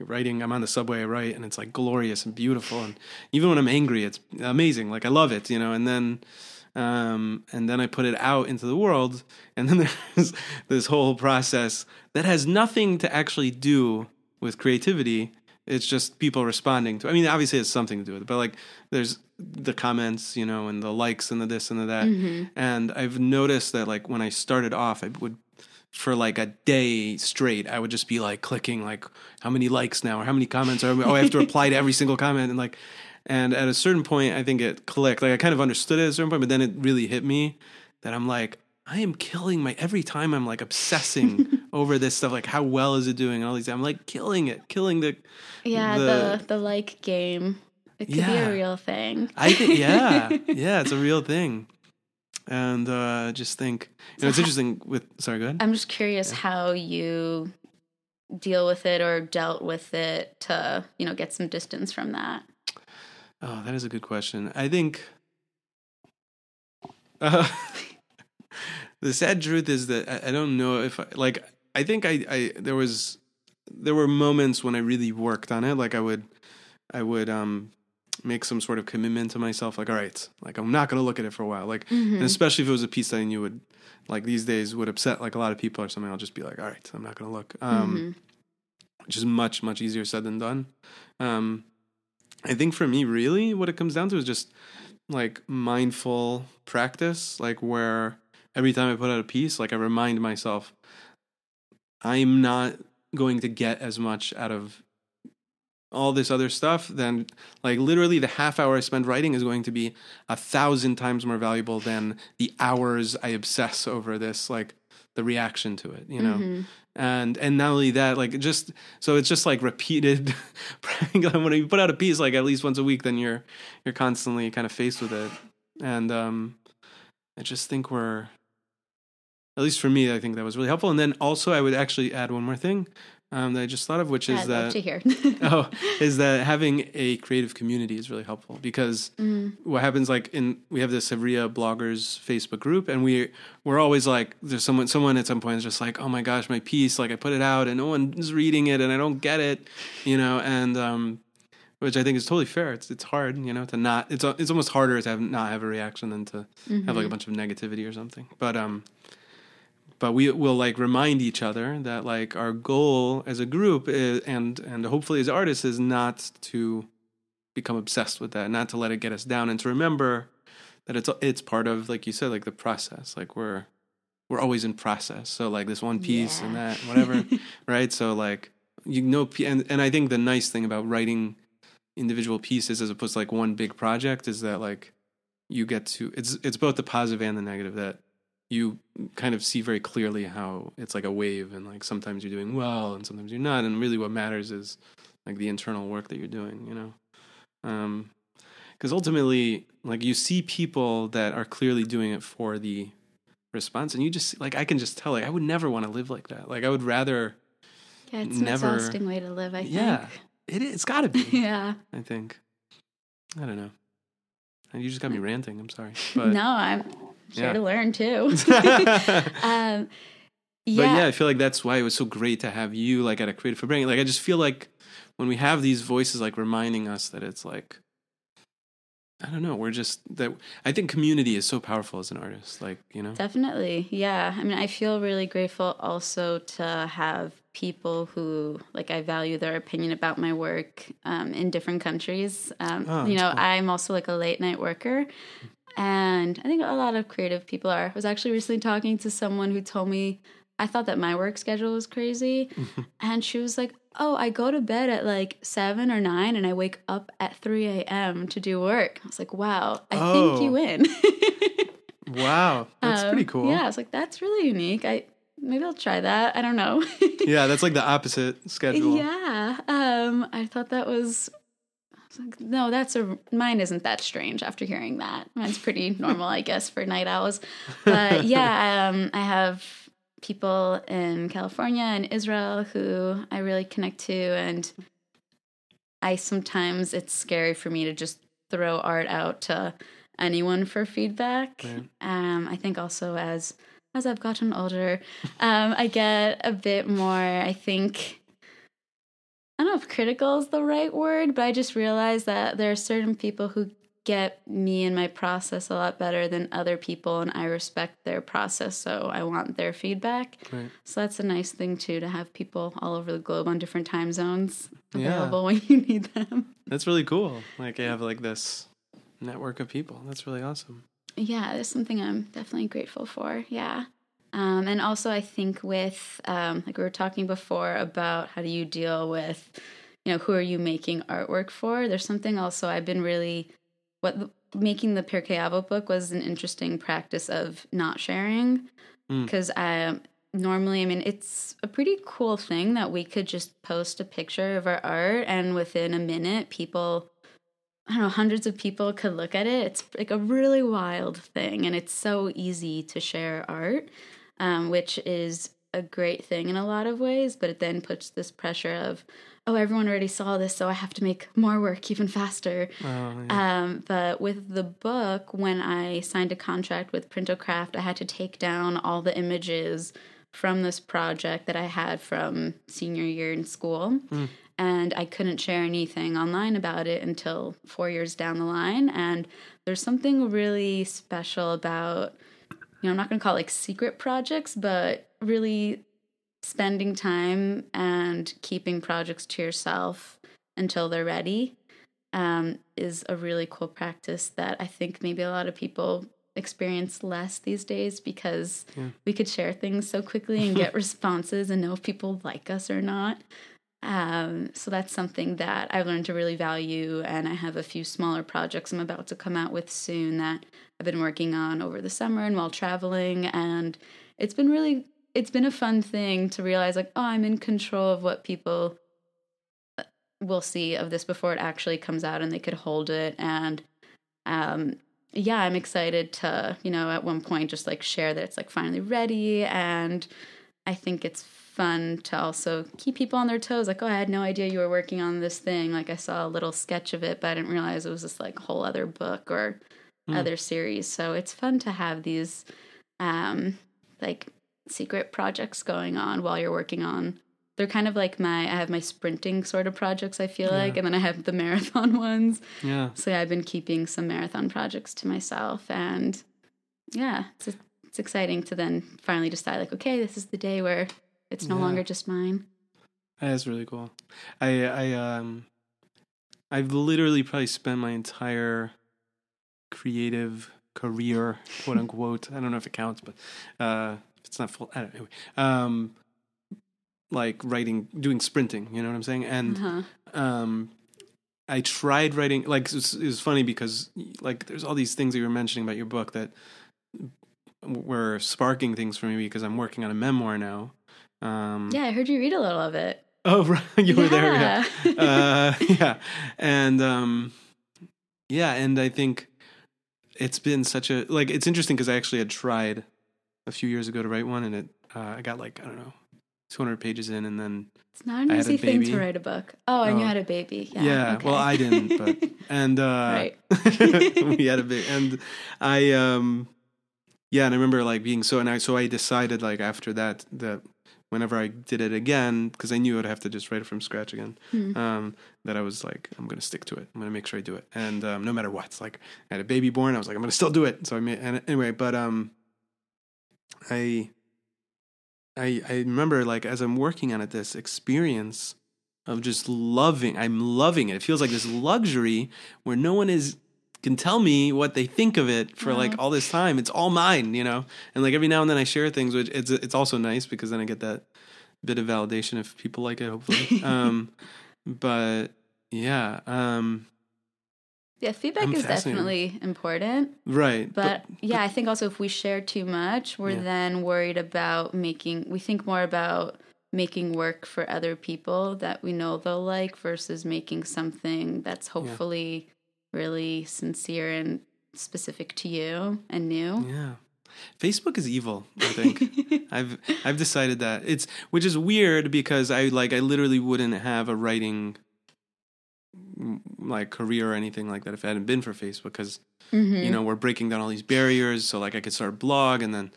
writing i'm on the subway i write and it's like glorious and beautiful and even when i'm angry it's amazing like i love it you know and then um and then i put it out into the world and then there's this whole process that has nothing to actually do with creativity it's just people responding to i mean obviously it's something to do with it but like there's the comments you know and the likes and the this and the that mm-hmm. and i've noticed that like when i started off i would for like a day straight, I would just be like clicking like how many likes now or how many comments are oh I have to reply to every single comment and like and at a certain point I think it clicked. Like I kind of understood it at a certain point, but then it really hit me that I'm like, I am killing my every time I'm like obsessing over this stuff, like how well is it doing and all these I'm like killing it, killing the Yeah, The- the, the like game. It could be a real thing. I think yeah, yeah, it's a real thing. And uh just think you know it's interesting with sorry, go ahead. I'm just curious how you deal with it or dealt with it to, you know, get some distance from that. Oh, that is a good question. I think uh, the sad truth is that I, I don't know if I, like I think I, I there was there were moments when I really worked on it. Like I would I would um make some sort of commitment to myself. Like all right, like I'm not gonna look at it for a while. Like and especially if it was a piece that I knew would like these days would upset like a lot of people or something. I'll just be like all right, I'm not gonna look. Um, which is much much easier said than done. Um, I think for me, really, what it comes down to is just like mindful practice, like where every time I put out a piece, like I remind myself, I'm not going to get as much out of all this other stuff then like literally the half hour i spend writing is going to be a thousand times more valuable than the hours i obsess over this like the reaction to it you know? Mhm. and and not only that like just so it's just like repeated when you put out a piece like at least once a week then you're you're constantly kind of faced with it. And um i just think we're at least for me i think that was really helpful. And then also i would actually add one more thing um that i just thought of which is I'd that to hear. oh is that having a creative community is really helpful because Mm. what happens like in we have the Hevria bloggers Facebook group and we we're always like there's someone someone at some point is just like oh my gosh my piece like I put it out and no one's reading it and I don't get it you know? And um which I think is totally fair. It's it's hard you know to not it's it's almost harder to have not have a reaction than to have like a bunch of negativity or something. But um but we will like remind each other that like our goal as a group is, and and hopefully as artists is not to become obsessed with that not to let it get us down and to remember that it's it's part of like you said like the process like we're we're always in process. So like this one piece and that whatever right? So like you know and and I think the nice thing about writing individual pieces as opposed to like one big project is that like you get to it's it's both the positive and the negative that you kind of see very clearly how it's like a wave and like sometimes you're doing well and sometimes you're not and really what matters is like the internal work that you're doing you know um because ultimately like you see people that are clearly doing it for the response and you just like i can just tell like i would never want to live like that like i would rather yeah, it's Never- an exhausting way to live, I think. yeah it, it's gotta be Yeah. i think i don't know you just got me ranting i'm sorry but no, I'm here Yeah. to learn too. um, But yeah, yeah, I feel like that's why it was so great to have you like at a creative Farbrengen. Like I just feel like when we have these voices like reminding us that it's like I don't know, we're just that I think community is so powerful as an artist. Like, you know? Definitely. Yeah. I mean, I feel really grateful also to have people who, like, I value their opinion about my work um, in different countries. Um, Oh, you know, cool. I'm also like a late night worker. And I think a lot of creative people are. I was actually recently talking to someone who told me I thought that my work schedule was crazy. and she was like, Oh, I go to bed at like seven or nine and I wake up at 3 a.m. to do work. I was like, Wow, I Oh. think you win. Wow. That's Um, pretty cool. Yeah, I was like, that's really unique. I maybe I'll try that. I don't know. Yeah, that's like the opposite schedule. yeah. Um, I thought that was. Like, no, that's a mine. Isn't that strange? After hearing that, mine's pretty normal, I guess, for night owls. But yeah, um, I have people in California and Israel who I really connect to, and I sometimes it's scary for me to just throw art out to anyone for feedback. Right. Um, I think also as as I've gotten older, um, I get a bit more. I think I don't know if critical is the right word, but I just realized that there are certain people who get me and my process a lot better than other people, and I respect their process, so I want their feedback. Right. So that's a nice thing too to have people all over the globe on different time zones Yeah. available when you need them. That's really cool. Like you have like this network of people. That's really awesome. Yeah, that's something I'm definitely grateful for. Yeah. Um, and also, I think with, um, like we were talking before about how do you deal with, you know, who are you making artwork for? There's something also I've been really, what the, making the Pirkei Avot book was an interesting practice of not sharing. Mm. Because I normally, I mean, it's a pretty cool thing that we could just post a picture of our art and within a minute, people I don't know, hundreds of people could look at it. It's like a really wild thing, and it's so easy to share art, um, which is a great thing in a lot of ways. But it then puts this pressure of, oh, everyone already saw this, so I have to make more work even faster. Oh, yeah. Um, but with the book, when I signed a contract with Printocraft, I had to take down all the images from this project that I had from senior year in school. And I couldn't share anything online about it until four years down the line. And there's something really special about, you know, I'm not going to call it like secret projects, but really spending time and keeping projects to yourself until they're ready um, is a really cool practice that I think maybe a lot of people experience less these days because Yeah. we could share things so quickly and get responses and know if people like us or not. Um, so that's something that I've learned to really value, and I have a few smaller projects I'm about to come out with soon that I've been working on over the summer and while traveling, and it's been really it's been a fun thing to realize like oh I'm in control of what people uh, will see of this before it actually comes out and they could hold it. And um yeah i'm excited to you know at one point just like share that it's like finally ready. And i think it's fun to also keep people on their toes. Like oh i had no idea you were working on this thing. Like i saw a little sketch of it but i didn't realize it was this like whole other book or Hmm. other series so it's fun to have these um like secret projects going on while you're working on they're kind of like my i have my sprinting sort of projects i feel Yeah. like and then i have the marathon ones yeah. so yeah, I've been keeping some marathon projects to myself, and yeah, it's it's exciting to then finally decide like, okay, this is the day where it's no Yeah. longer just mine. That is really cool. I I um I've literally probably spent my entire creative career, quote unquote. I don't know if it counts, but uh it's not full I don't know. Um like writing doing sprinting, you know what I'm saying? And Uh-huh. um I tried writing like it was, it was funny because like there's all these things that you were mentioning about your book that were sparking things for me because I'm working on a memoir now. Um Yeah, I heard you read a little of it. Oh, right. You were there. Yeah. Yeah. Uh, yeah. And, um, yeah. And I think it's been such a, like, it's interesting because I actually had tried a few years ago to write one and it, uh, I got like, I don't know, 200 pages in and then, It's not an easy thing to write a book. Oh, and you Oh. had a baby. Yeah. yeah. okay. well, I didn't, but, and, uh, Right. we had a big, and I, um, yeah, and I remember like being so, and I so I decided like after that that whenever I did it again, because I knew I'd have to just write it from scratch again, Hmm. um, that I was like, I'm gonna stick to it. I'm gonna make sure I do it, and um, no matter what, like I had a baby born, I was like, I'm gonna still do it. So I made, and anyway, but um, I, I, I remember like as I'm working on it, this experience of just loving. I'm loving it. It feels like this luxury where no one is can tell me what they think of it for like all this time. It's all mine, you know. And like every now and then I share things, which it's it's also nice because then I get that bit of validation if people like it, hopefully. um, but yeah, um, Yeah, feedback I'm is definitely important. right. But yeah, I think also if we share too much, we're Yeah. then worried about making, we think more about making work for other people that we know they'll like versus making something that's hopefully really sincere and specific to you and new. Yeah. Facebook is evil, I think. I've I've decided that. It's which is weird because I like I literally wouldn't have a writing like career or anything like that if it hadn't been for Facebook cuz Mhm. you know, we're breaking down all these barriers so like I could start a blog and then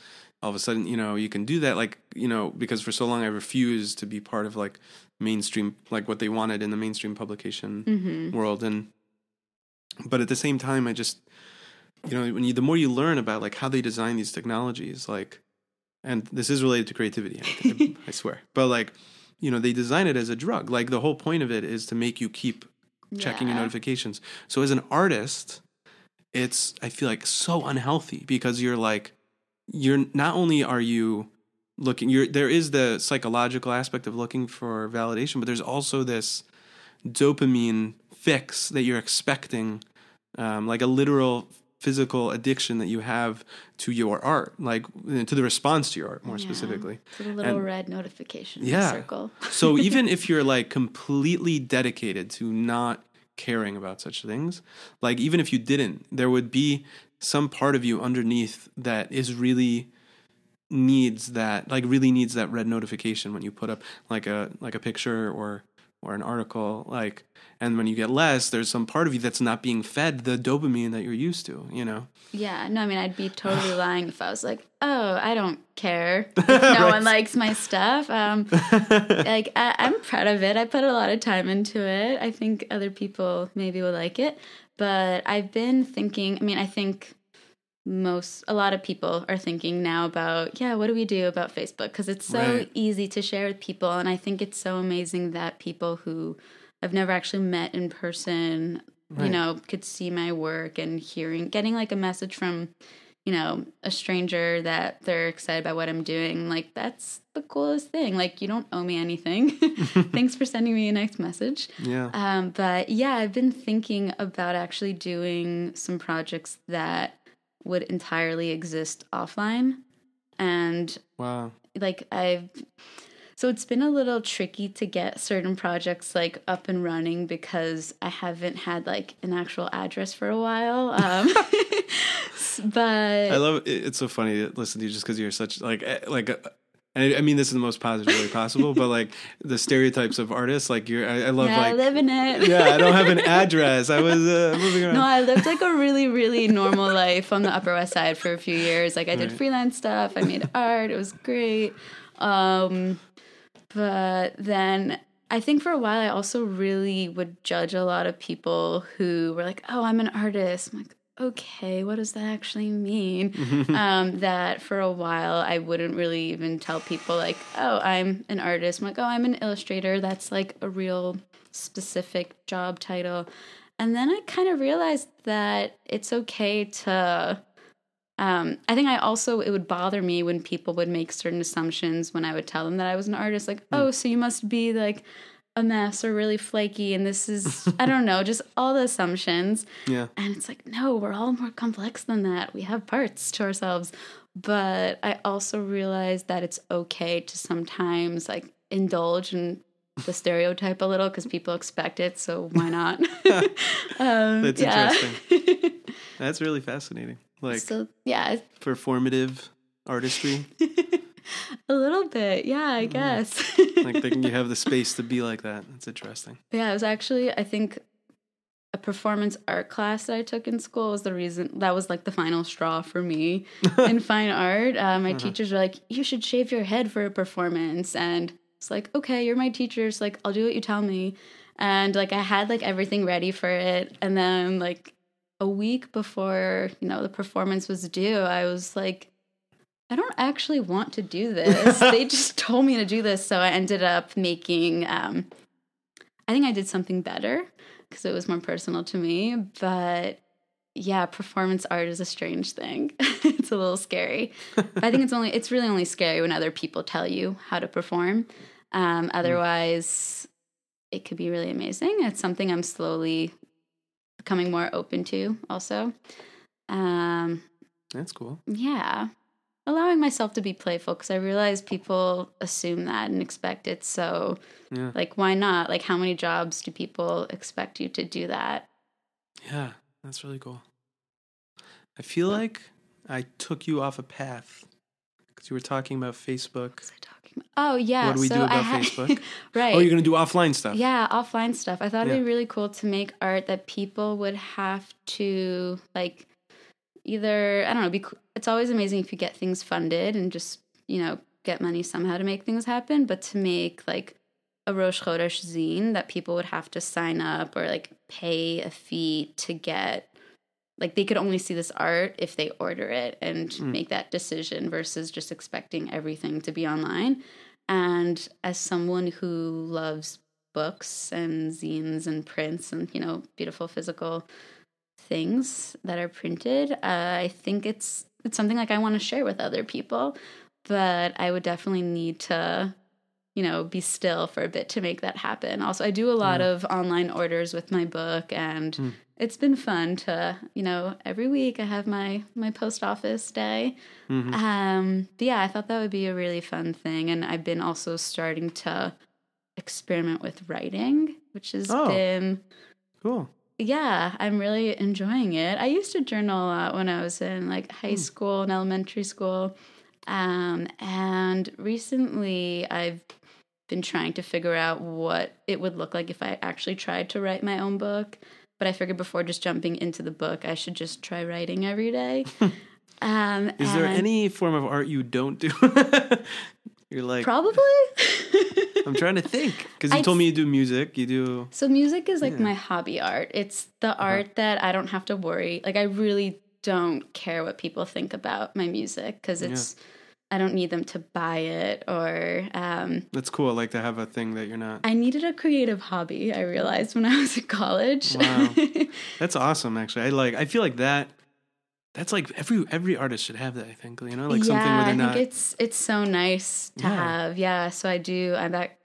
all of a sudden, you know, you can do that like, you know, because for so long I refused to be part of like mainstream like what they wanted in the mainstream publication Mhm. world and but at the same time i just you know when you the more you learn about like how they design these technologies like and this is related to creativity I, I swear. But like you know they design it as a drug. Like the whole point of it is to make you keep checking your notifications. So as an artist it's i feel like so unhealthy because you're like you're not only are you looking you're there is the psychological aspect of looking for validation but there's also this dopamine fix that you're expecting um, like a literal physical addiction that you have to your art like uh, to the response to your art more Yeah. specifically To the little And- red notification Yeah. circle. so even if you're like completely dedicated to not caring about such things, like even if you didn't, there would be some part of you underneath that is really needs that like really needs that red notification when you put up like a like a picture or or an article like and when you get less there's some part of you that's not being fed the dopamine that you're used to you know Yeah, no, I mean, I'd be totally lying if I was like, oh, I don't care if no one likes my stuff. Um, like, I, I'm proud of it. I put a lot of time into it. I think other people maybe will like it. But I've been thinking, I mean, I think most, a lot of people are thinking now about, yeah, what do we do about Facebook? Because it's so Right. easy to share with people. And I think it's so amazing that people who I've never actually met in person you know, could see my work and hearing, getting like a message from, you know, a stranger that they're excited about what I'm doing. Like, that's the coolest thing. Like, you don't owe me anything. Thanks for sending me a nice message. yeah Um, but yeah, I've been thinking about actually doing some projects that would entirely exist offline. And wow like I've so it's been a little tricky to get certain projects like up and running because I haven't had like an actual address for a while. Um, but I love it. It's so funny to listen to you just because you're such like eh, like. I I mean this in the most positive way possible, but like the stereotypes of artists, like you're, I, I love yeah, I live in it. yeah, I don't have an address. I was uh, moving around. No, I lived like a really, really normal life on the Upper West Side for a few years. Like I did Right. freelance stuff. I made art. It was great. Um, but then I think for a while I also really would judge a lot of people who were like, "Oh, I'm an artist." I'm like, "Okay, what does that actually mean?" um, that for a while I wouldn't really even tell people like, "Oh, I'm an artist." I'm like, "Oh, I'm an illustrator." That's like a real specific job title. And then I kind of realized that it's okay to. Um, I think I also it would bother me when people would make certain assumptions when I would tell them that I was an artist, like, oh, so you must be like a mess or really flaky, and this is I don't know, just all the assumptions. yeah, And it's like, no, we're all more complex than that. We have parts to ourselves. But I also realized that it's okay to sometimes like indulge in the stereotype a little because people expect it. So why not? um, That's interesting. that's really fascinating. Like so yeah, performative artistry, a little bit. Yeah, I guess. like thinking you have the space to be like that. That's interesting. Yeah, it was actually, I think a performance art class that I took in school was the reason that was like the final straw for me in fine art. Uh, my uh-huh. teachers were like, "You should shave your head for a performance," and it's like, "Okay, you're my teacher, so like I'll do what you tell me." And like I had like everything ready for it, and then like a week before you know the performance was due, I was like. I don't actually want to do this. they just told me to do this, so I ended up making. Um, I think I did something better because it was more personal to me. But yeah, performance art is a strange thing. it's a little scary. I think it's only it's really only scary when other people tell you how to perform. Um, mm. otherwise, it could be really amazing. It's something I'm slowly becoming more open to. Also, um, that's cool. Yeah, allowing myself to be playful because I realize people assume that and expect it. So, yeah. like, why not? Like, how many jobs do people expect you to do that? Yeah, that's really cool. I feel like I took you off a path because you were talking about Facebook. Talking about? Oh yeah. What do we so do about had, Facebook? right. Oh, you're gonna do offline stuff. Yeah, offline stuff. I thought yeah. it'd be really cool to make art that people would have to like either I don't know. Be, it's always amazing if you get things funded and just you know get money somehow to make things happen. But to make like a Rosh Chodesh zine that people would have to sign up or like pay a fee to get. Like they could only see this art if they order it and mm. make that decision versus just expecting everything to be online. And as someone who loves books and zines and prints and you know beautiful physical things that are printed. Uh, I think it's it's something like I want to share with other people, but I would definitely need to you know be still for a bit to make that happen. Also, I do a lot of online orders with my book and mm. it's been fun to, you know, every week I have my my post office day. Mm-hmm. Um but yeah, I thought that would be a really fun thing and I've been also starting to experiment with writing, which has oh, been cool yeah, I'm really enjoying it. I used to journal a lot when I was in like high mm. school and elementary school. Um, and recently I've been trying to figure out what it would look like if I actually tried to write my own book. But I figured before just jumping into the book, I should just try writing every day. um, Is there any form of art you don't do? You're like probably. I'm trying to think because you I, told me you do music. You do so music is like yeah. my hobby art. It's the uh-huh. art that I don't have to worry. Like I really don't care what people think about my music because it's. Yeah. I don't need them to buy it or. Um, That's cool. I like to have a thing that you're not. I needed a creative hobby. I realized when I was in college. Wow, that's awesome. Actually, I like. I feel like that that's like every every artist should have that. I think you know, like yeah, something where they're not. I think it's it's so nice to yeah. have. Yeah, so I do. I'm back.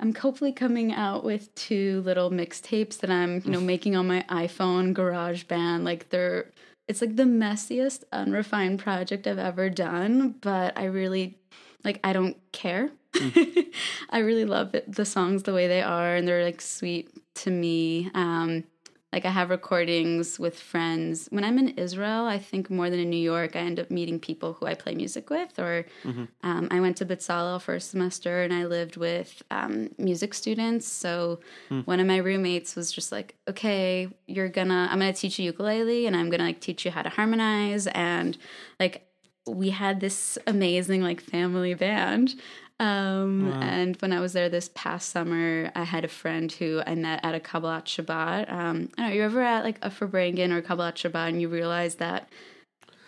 I'm hopefully coming out with two little mixtapes that I'm you know making on my iPhone Garage Band. Like they're it's like the messiest unrefined project I've ever done, but I really like I don't care. Mm. I really love it, the songs the way they are, and they're like sweet to me. Um, like I have recordings with friends. When I'm in Israel, I think more than in New York, I end up meeting people who I play music with. Or mm-hmm. um, I went to Bezalel for a semester and I lived with um, music students. So mm. one of my roommates was just like, "Okay, you're gonna, I'm gonna teach you ukulele, and I'm gonna like teach you how to harmonize." And like we had this amazing like family band um, wow. And when I was there this past summer, I had a friend who I met at a Kabbalat Shabbat. Um, I don't know, you ever at like a Farbrengen or Kabbalat Shabbat and you realize that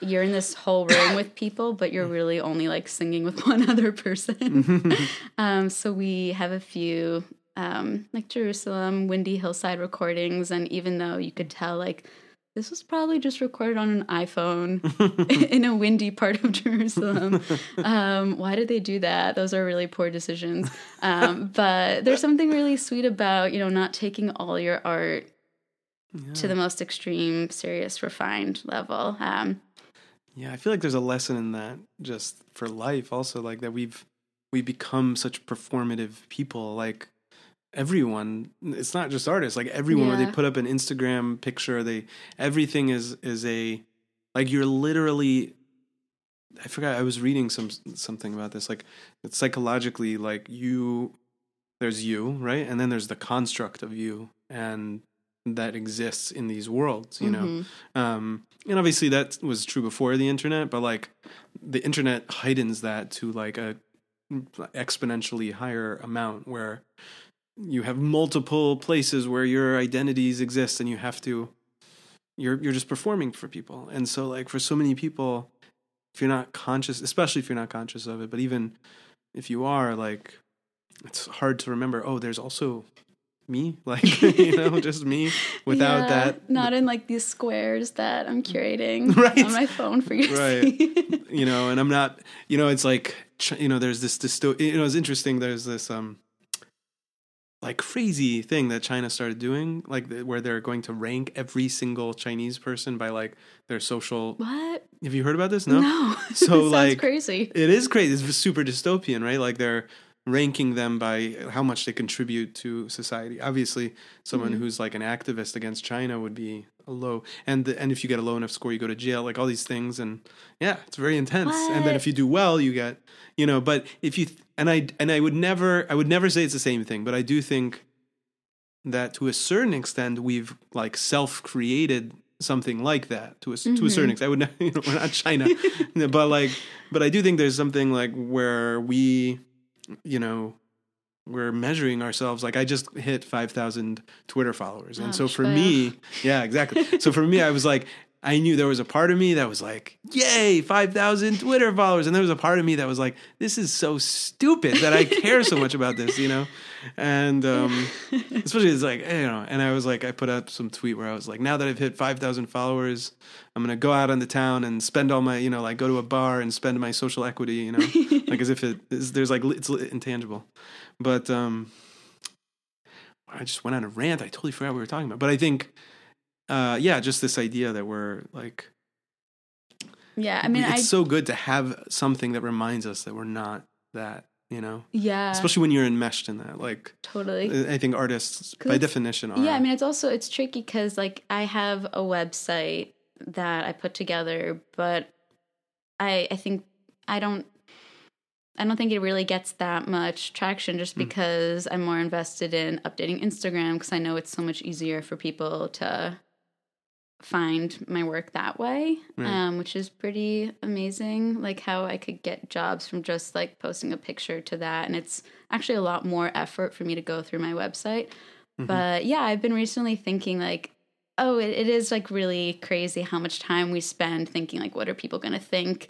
you're in this whole room with people, but you're really only like singing with one other person. um, so we have a few um, like Jerusalem, Windy Hillside recordings. And even though you could tell like this was probably just recorded on an iPhone in a windy part of Jerusalem. Um, why did they do that? Those are really poor decisions. Um, but there's something really sweet about, you know, not taking all your art yeah. to the most extreme, serious, refined level. Um, yeah, I feel like there's a lesson in that just for life also, like that we've we become such performative people. Like everyone it's not just artists like everyone yeah. where they put up an instagram picture they everything is is a like you're literally i forgot i was reading some something about this like it's psychologically like you there's you right and then there's the construct of you and that exists in these worlds, you know. Um, and obviously that was true before the internet, but like the internet heightens that to like a exponentially higher amount where you have multiple places where your identities exist and you have to you're you're just performing for people. And so like for so many people if you're not conscious, especially if you're not conscious of it, but even if you are like it's hard to remember, oh, there's also me, like you know, just me without Yeah, that Not in like these squares that I'm curating Right. on my phone for you to Right. see. you know and i'm not you know it's like you know there's this dysto- you know it's interesting there's this um like crazy thing that china started doing like where they're going to rank every single chinese person by like their social what? have you heard about this No. no, So, like- crazy. it is crazy it's super dystopian right like they're ranking them by how much they contribute to society. Obviously someone Mhm. who's like an activist against china would be a low and the, and if you get a low enough score you go to jail like all these things and yeah it's very intense. And then if you do well you get you know but if you and i and i would never i would never say it's the same thing but i do think that to a certain extent we've like self-created something like that to a s- to a certain extent. I would not you know we're not china but like but i do think there's something like where we you know we're measuring ourselves like i just hit 5000 twitter followers. And Oh, so for me yeah exactly. So for me i was like i knew there was a part of me that was like yay 5000 twitter followers. And there was a part of me that was like this is so stupid that i care so much about this you know? And um especially it's like you know and i was like i put up some tweet where i was like now that i've hit 5000 followers i'm gonna go out on the town and spend all my you know like go to a bar and spend my social equity you know like as if it is there's like it's intangible. But um i just went on a rant. I totally forgot what we were talking about. But i think uh yeah just this idea that we're like Yeah, I mean, it's I so good to have something that reminds us that we're not that you know? Yeah, especially when you're enmeshed in that like totally. i think artists by definition are. Yeah, I mean, it's also it's tricky because like I have a website that I put together, but I I think I don't I don't think it really gets that much traction just Hmm. because I'm more invested in updating Instagram because I know it's so much easier for people to find my work that way, Right. um, which is pretty amazing. Like how I could get jobs from just like posting a picture to that, and it's actually a lot more effort for me to go through my website. Mhm. But yeah, I've been recently thinking like, oh, it, it is like really crazy how much time we spend thinking like, what are people going to think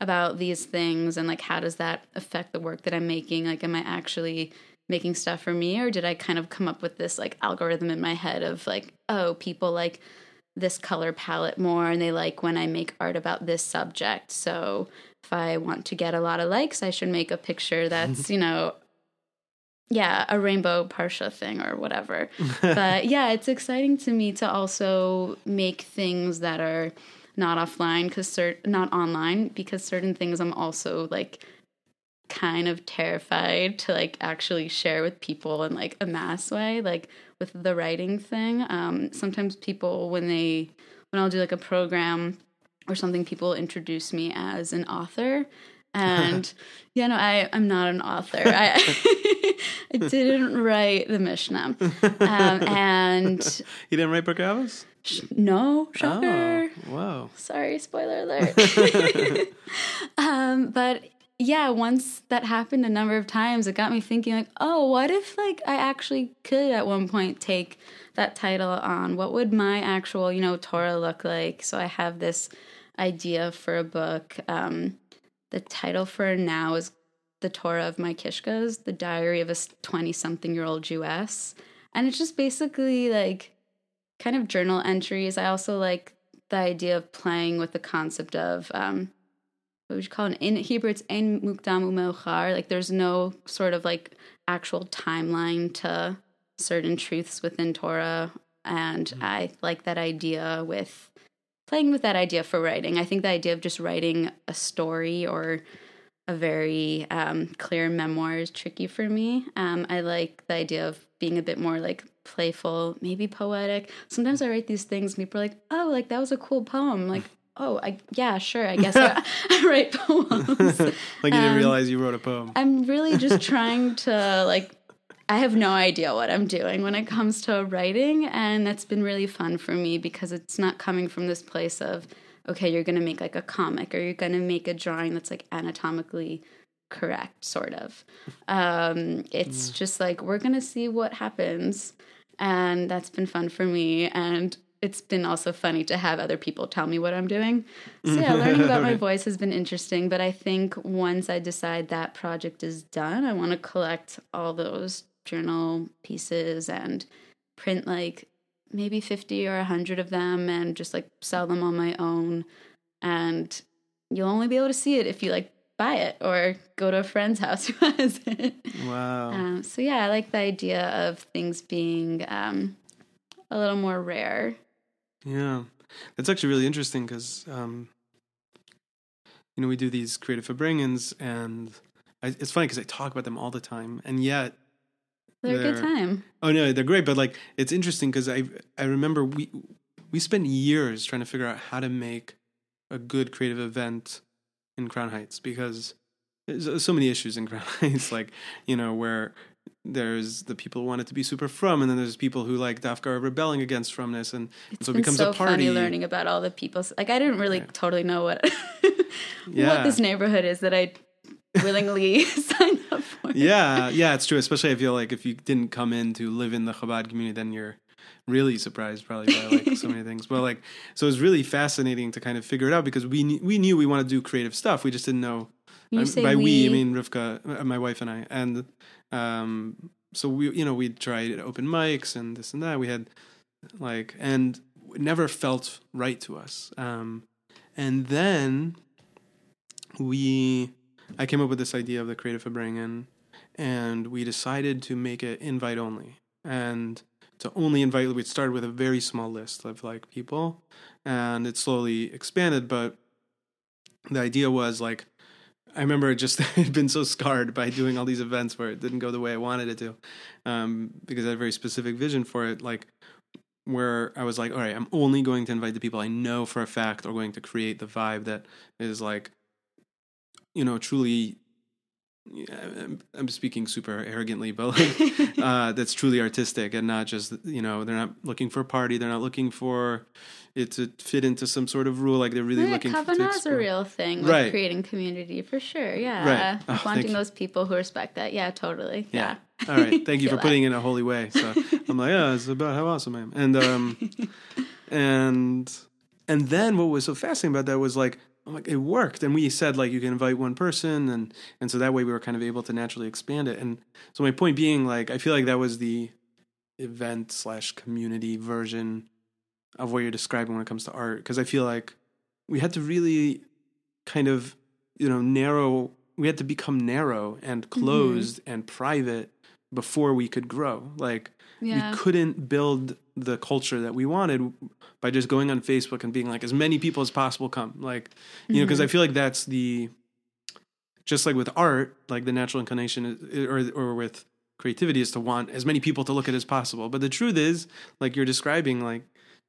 about these things, and like how does that affect the work that I'm making? Like, am I actually making stuff for me, or did I kind of come up with this like algorithm in my head of like, oh, people like this color palette more and they like when I make art about this subject. So if I want to get a lot of likes, I should make a picture that's, you know, yeah, a rainbow Parsha thing or whatever. but yeah, it's exciting to me to also make things that are not offline because cert- not online because certain things I'm also like kind of terrified to like actually share with people in like a mass way like with the writing thing. Um sometimes people when they when I'll do like a program or something people introduce me as an author and yeah no I I'm not an author I I didn't write the Mishnah um, and you didn't write Pirkei Avos? sh- no shocker Oh, whoa. Sorry, spoiler alert. um, but yeah, once that happened a number of times, it got me thinking like, oh, what if like I actually could at one point take that title on? What would my actual, you know, Torah look like? So I have this idea for a book. Um, the title for now is The Torah of My Kishkas, the diary of a 20 something year old Jewess. And it's just basically like kind of journal entries. I also like the idea of playing with the concept of um, what would you call it? In Hebrew, it's ein mukdam umeochar. Like there's no sort of like actual timeline to certain truths within Torah, and I like that idea with playing with that idea for writing. I think the idea of just writing a story or a very um, clear memoir is tricky for me. Um, I like the idea of being a bit more like playful, maybe poetic. Sometimes I write these things, and people are like, "Oh, like that was a cool poem." Like, "Oh, I yeah, sure. I guess I, I write poems." like you didn't Um, realize you wrote a poem. I'm really just trying to like I have no idea what I'm doing when it comes to writing. And that's been really fun for me because it's not coming from this place of, okay, you're going to make like a comic or you're going to make a drawing that's like anatomically correct, sort of. Um, it's mm. just like, we're going to see what happens. And that's been fun for me. And it's been also funny to have other people tell me what I'm doing. So yeah, learning about my voice has been interesting. But I think once I decide that project is done, I want to collect all those journal pieces and print like maybe 50 or 100 of them and just like sell them on my own. And you'll only be able to see it if you like buy it or go to a friend's house who has it. Wow. Um, so yeah, I like the idea of things being um, a little more rare yeah, that's actually really interesting because um, you know we do these creative Farbrengens, and I, it's funny because I talk about them all the time, and yet they're, they're a good time. Oh no, they're great, but like it's interesting because I I remember we we spent years trying to figure out how to make a good creative event in Crown Heights because there's uh, so many issues in Crown Heights, like you know where there's the people who want it to be super from, and then there's people who like Dafka are rebelling against frumness, and, and so it becomes so a party. Funny learning about all the people. Like I didn't really yeah. totally know what yeah. what this neighborhood is that I willingly sign up for. Yeah, yeah, it's true. Especially I feel like if you didn't come in to live in the Chabad community, then you're really surprised probably by like so many things. But like, so it was really fascinating to kind of figure it out because we we knew we wanted to do creative stuff. We just didn't know. You by we, we, I mean Rivka, uh, my wife and I, and um, so we, you know, we tried open mics and this and that. We had like, and it never felt right to us. Um, and then we, I came up with this idea of the Creative Farbrengen, and we decided to make it invite only. And to only invite, we started with a very small list of like people, and it slowly expanded. But the idea was like, I remember just had been so scarred by doing all these events where it didn't go the way I wanted it to, um, because I had a very specific vision for it. Like where I was like, all right, I'm only going to invite the people I know for a fact are going to create the vibe that is like, you know, truly I'm speaking super arrogantly, but like, uh, that's truly artistic and not just you know they're not looking for a party, they're not looking for it to fit into some sort of rule. Like they're really looking. yeah, looking. Kavanah's a real thing, like right. creating community for sure. Yeah, right. oh, wanting those people who respect that. Yeah, totally. Yeah. yeah. All right. Thank you for putting it in a holy way. So I'm like, yeah, it's about how awesome I am, and um, and and then what was so fascinating about that was like like it worked and we said like you can invite one person and and so that way we were kind of able to naturally expand it and so my point being like i feel like that was the event slash community version of what you're describing when it comes to art because i feel like we had to really kind of you know narrow we had to become narrow and mm-hmm. closed mm-hmm. and private before we could grow like yeah. we couldn't build the culture that we wanted by just going on Facebook and being like as many people as possible come. Like you mm-hmm. know because I feel like that's the just like with art like the natural inclination is, or or with creativity is to want as many people to look at as possible. But the truth is like you're describing like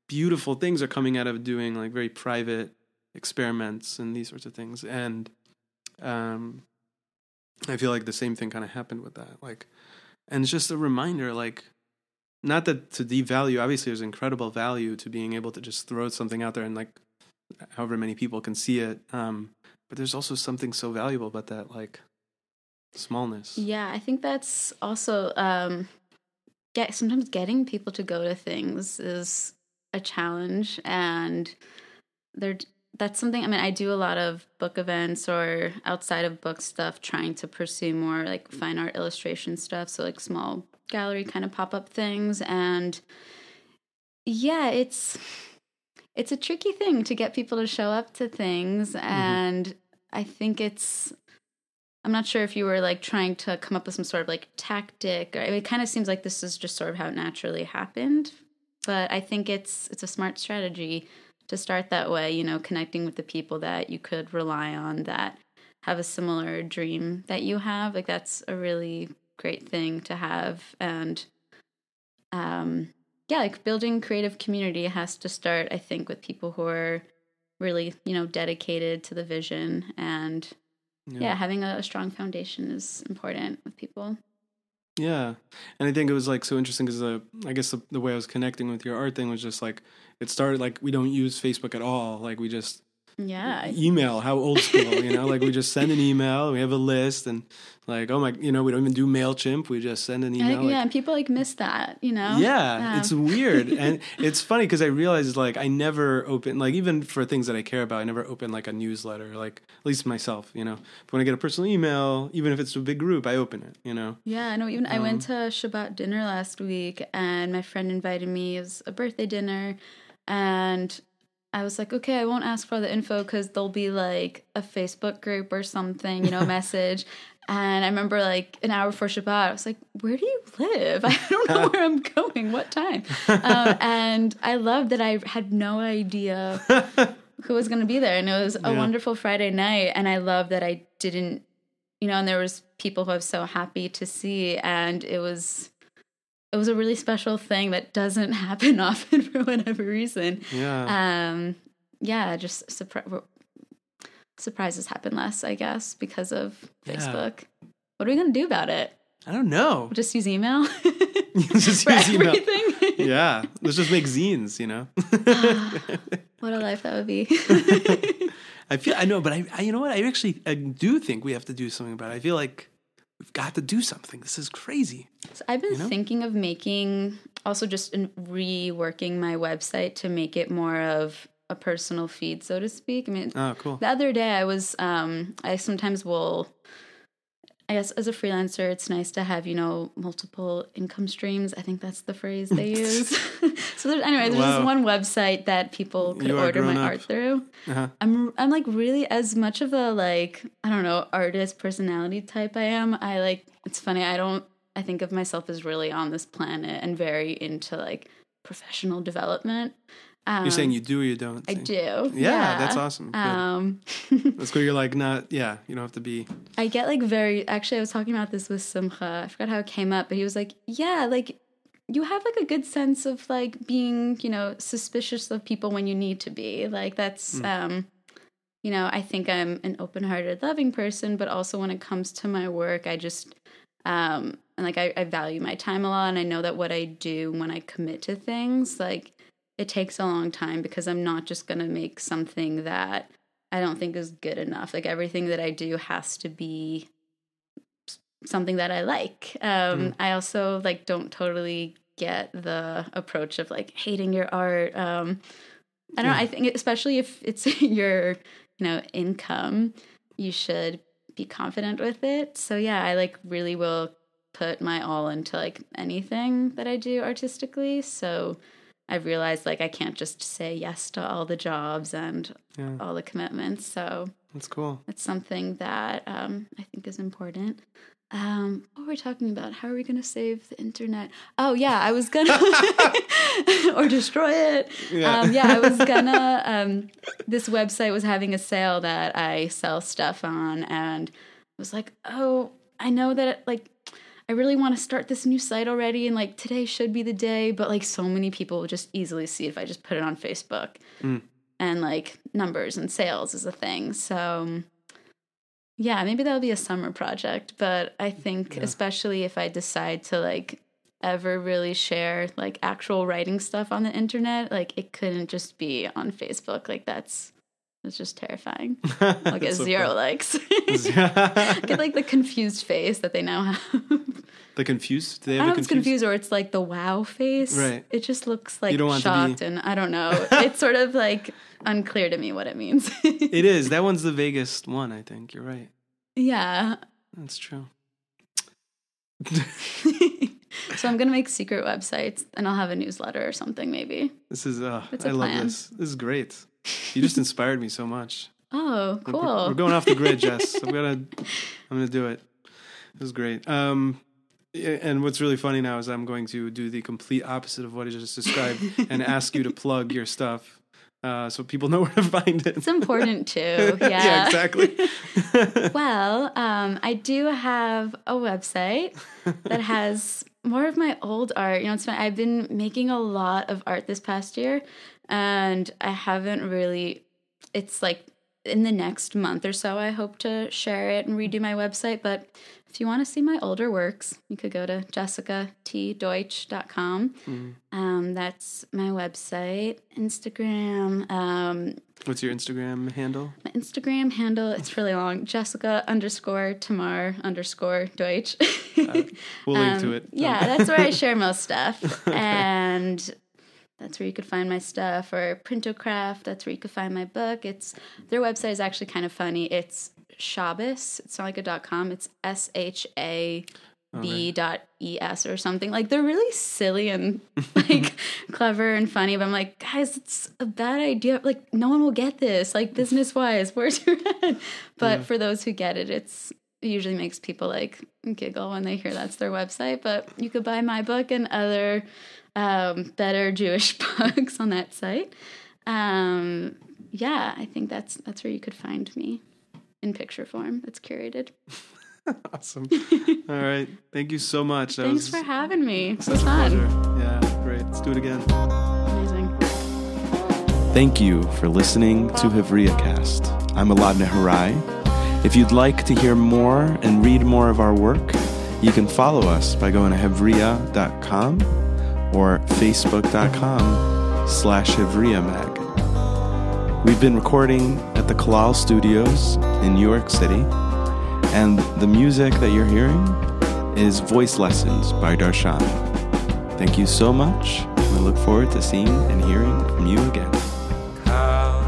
beautiful things are coming out of doing like very private experiments and these sorts of things. And um I feel like the same thing kind of happened with that like and it's just a reminder like not that to devalue obviously there's incredible value to being able to just throw something out there and like however many people can see it um but there's also something so valuable about that like smallness. Yeah i think that's also um get sometimes getting people to go to things is a challenge and they're that's something i mean i do a lot of book events or outside of book stuff trying to pursue more like fine art illustration stuff so like small gallery kind of pop-up things. And yeah it's it's a tricky thing to get people to show up to things. Mm-hmm. and i think it's i'm not sure if you were like trying to come up with some sort of like tactic or it kind of seems like this is just sort of how it naturally happened. But i think it's it's a smart strategy to start that way you know connecting with the people that you could rely on that have a similar dream that you have. Like that's a really great thing to have. And um yeah like building creative community has to start i think with people who are really you know dedicated to the vision. And yeah, yeah having a, a strong foundation is important with people. Yeah, and I think it was like so interesting because uh, I guess the, the way I was connecting with your art thing was just like it started like we don't use Facebook at all. Like we just Yeah. email. How old school, you know? like we just send an email. We have a list, and like oh my, you know, we don't even do Mailchimp. We just send an email. like, yeah, and people like miss that, you know? Yeah, it's weird, and it's funny because I realized like I never open like even for things that I care about, I never open like a newsletter. Like at least myself, you know. But when I get a personal email, even if it's a big group, I open it. You know. Yeah, I know. Even I Um, went to Shabbat dinner last week, and my friend invited me. It was a birthday dinner, and I was like, okay, I won't ask for the info because there'll be like a Facebook group or something, you know, message. And I remember like an hour before Shabbat, I was like, where do you live? I don't know where I'm going. What time? Um, and I loved that I had no idea who was going to be there. And it was a Yeah. wonderful Friday night. And I love that I didn't, you know, and there was people who I was so happy to see. And it was, it was a really special thing that doesn't happen often for whatever reason. Yeah. Um, yeah, just surpri- surprises happen less, I guess, because of Yeah. Facebook. What are we going to do about it? I don't know. Just use email? Just use email. yeah, let's just make zines. You know. What a life that would be. I feel I know, but I, I you know what I actually I do think we have to do something about it. I feel like we've got to do something. This is crazy. So I've been You know? thinking of making also just in reworking my website to make it more of a personal feed, so to speak. I mean, Oh, cool. the other day I was um I sometimes will I guess as a freelancer it's nice to have, you know, multiple income streams. I think that's the phrase they use. so there's anyway, there's Wow. this one website that people could order my up. art through. Uh-huh. I'm I'm like really as much of a like I don't know artist personality type I am. I like it's funny. I don't. I think of myself as really on this planet and very into like professional development. Um, You're saying you do or you don't? I do. Yeah, that's awesome. Um, That's cool. You're like not. Yeah, you don't have to be. I get like very. Actually, I was talking about this with Simcha. I forgot how it came up, but he was like, "Yeah, like." You have like a good sense of like being, you know, suspicious of people when you need to be. Like that's Hmm. um you know, I think I'm an open-hearted, loving person, but also when it comes to my work, I just um and like I, I value my time a lot and I know that what I do when I commit to things, like it takes a long time because I'm not just gonna make something that I don't think is good enough. Like everything that I do has to be something that I like. Um I also like don't totally get the approach of like hating your art. Um I don't know, I think especially if it's your, you know, income, you should be confident with it. So yeah, I like really will put my all into like anything that I do artistically. So I've realized like I can't just say yes to all the jobs and Yeah, all the commitments. So that's cool. it's something that um, I think is important. Um, what were we talking about? How are we going to save the internet? Oh yeah, I was gonna or destroy it. Yeah. Um, yeah, I was gonna. Um, this website was having a sale that I sell stuff on, and I was like, oh, I know that like I really want to start this new site already, and like today should be the day, but like so many people will just easily see it if I just put it on Facebook, Mm. and like numbers and sales is a thing. So yeah, maybe that'll be a summer project, but I think Yeah. especially if I decide to like ever really share like actual writing stuff on the internet, like it couldn't just be on Facebook. Like that's that's just terrifying. I'll get zero likes. get like the confused face that they now have. the confused. Do they I have don't know if it's confused? confused or it's like the wow face. Right. It just looks like You don't want to be- shocked and I don't know. it's sort of like unclear to me what it means. It is. That one's the vaguest one. I think you're right. yeah. That's true. so I'm gonna make secret websites and I'll have a newsletter or something maybe. This is. Uh, It's a I love plan. this. This is great. You just inspired me so much. Oh, We're- cool. We're, going off the grid, Jess. I'm gonna, I'm gonna do it. It was great. Um, and what's really funny now is I'm going to do the complete opposite of what I just described and ask you to plug your stuff, uh, so people know where to find it. It's important too. Yeah. yeah, exactly. Well, um, I do have a website that has more of my old art. You know, it's fun. I've been making a lot of art this past year, and I haven't really. It's like in the next month or so, I hope to share it and redo my website. But if you want to see my older works, you could go to jessicatdeutsch.com. Mm-hmm. Um, that's my website. Instagram. Um, What's your Instagram handle? my Instagram handle, it's really long. Jessica underscore Tamar underscore Deutsch. We'll link to Um, it. Yeah, that's where I share most stuff. And that's where you could find my stuff or Print-O-Craft. That's where you could find my book. It's their website is actually kind of funny. It's Shabbos. It's not like a dot com. It's S H A B dot E S or something. Like they're really silly and like clever and funny. But I'm like, guys, it's a bad idea. Like no one will get this. Like business wise, where's your head? But for those who get it, it's it usually makes people like giggle when they hear that's their website. But you could buy my book and other um, better Jewish books on that site. Um, yeah, I think that's that's where you could find me in picture form. It's curated. Awesome. All right. Thank you so much. That Thanks was for having me. It was fun. pleasure. Yeah, great. Let's do it again. Amazing. Thank you for listening to HevriaCast. I'm Elad Nehorai. If you'd like to hear more and read more of our work, you can follow us by going to hevria.com or facebook.com slash hevriamag. We've been recording at the Kalal Studios in New York City, and the music that you're hearing is Voice Lessons by Darshan. Thank you so much. We look forward to seeing and hearing from you again. Kal,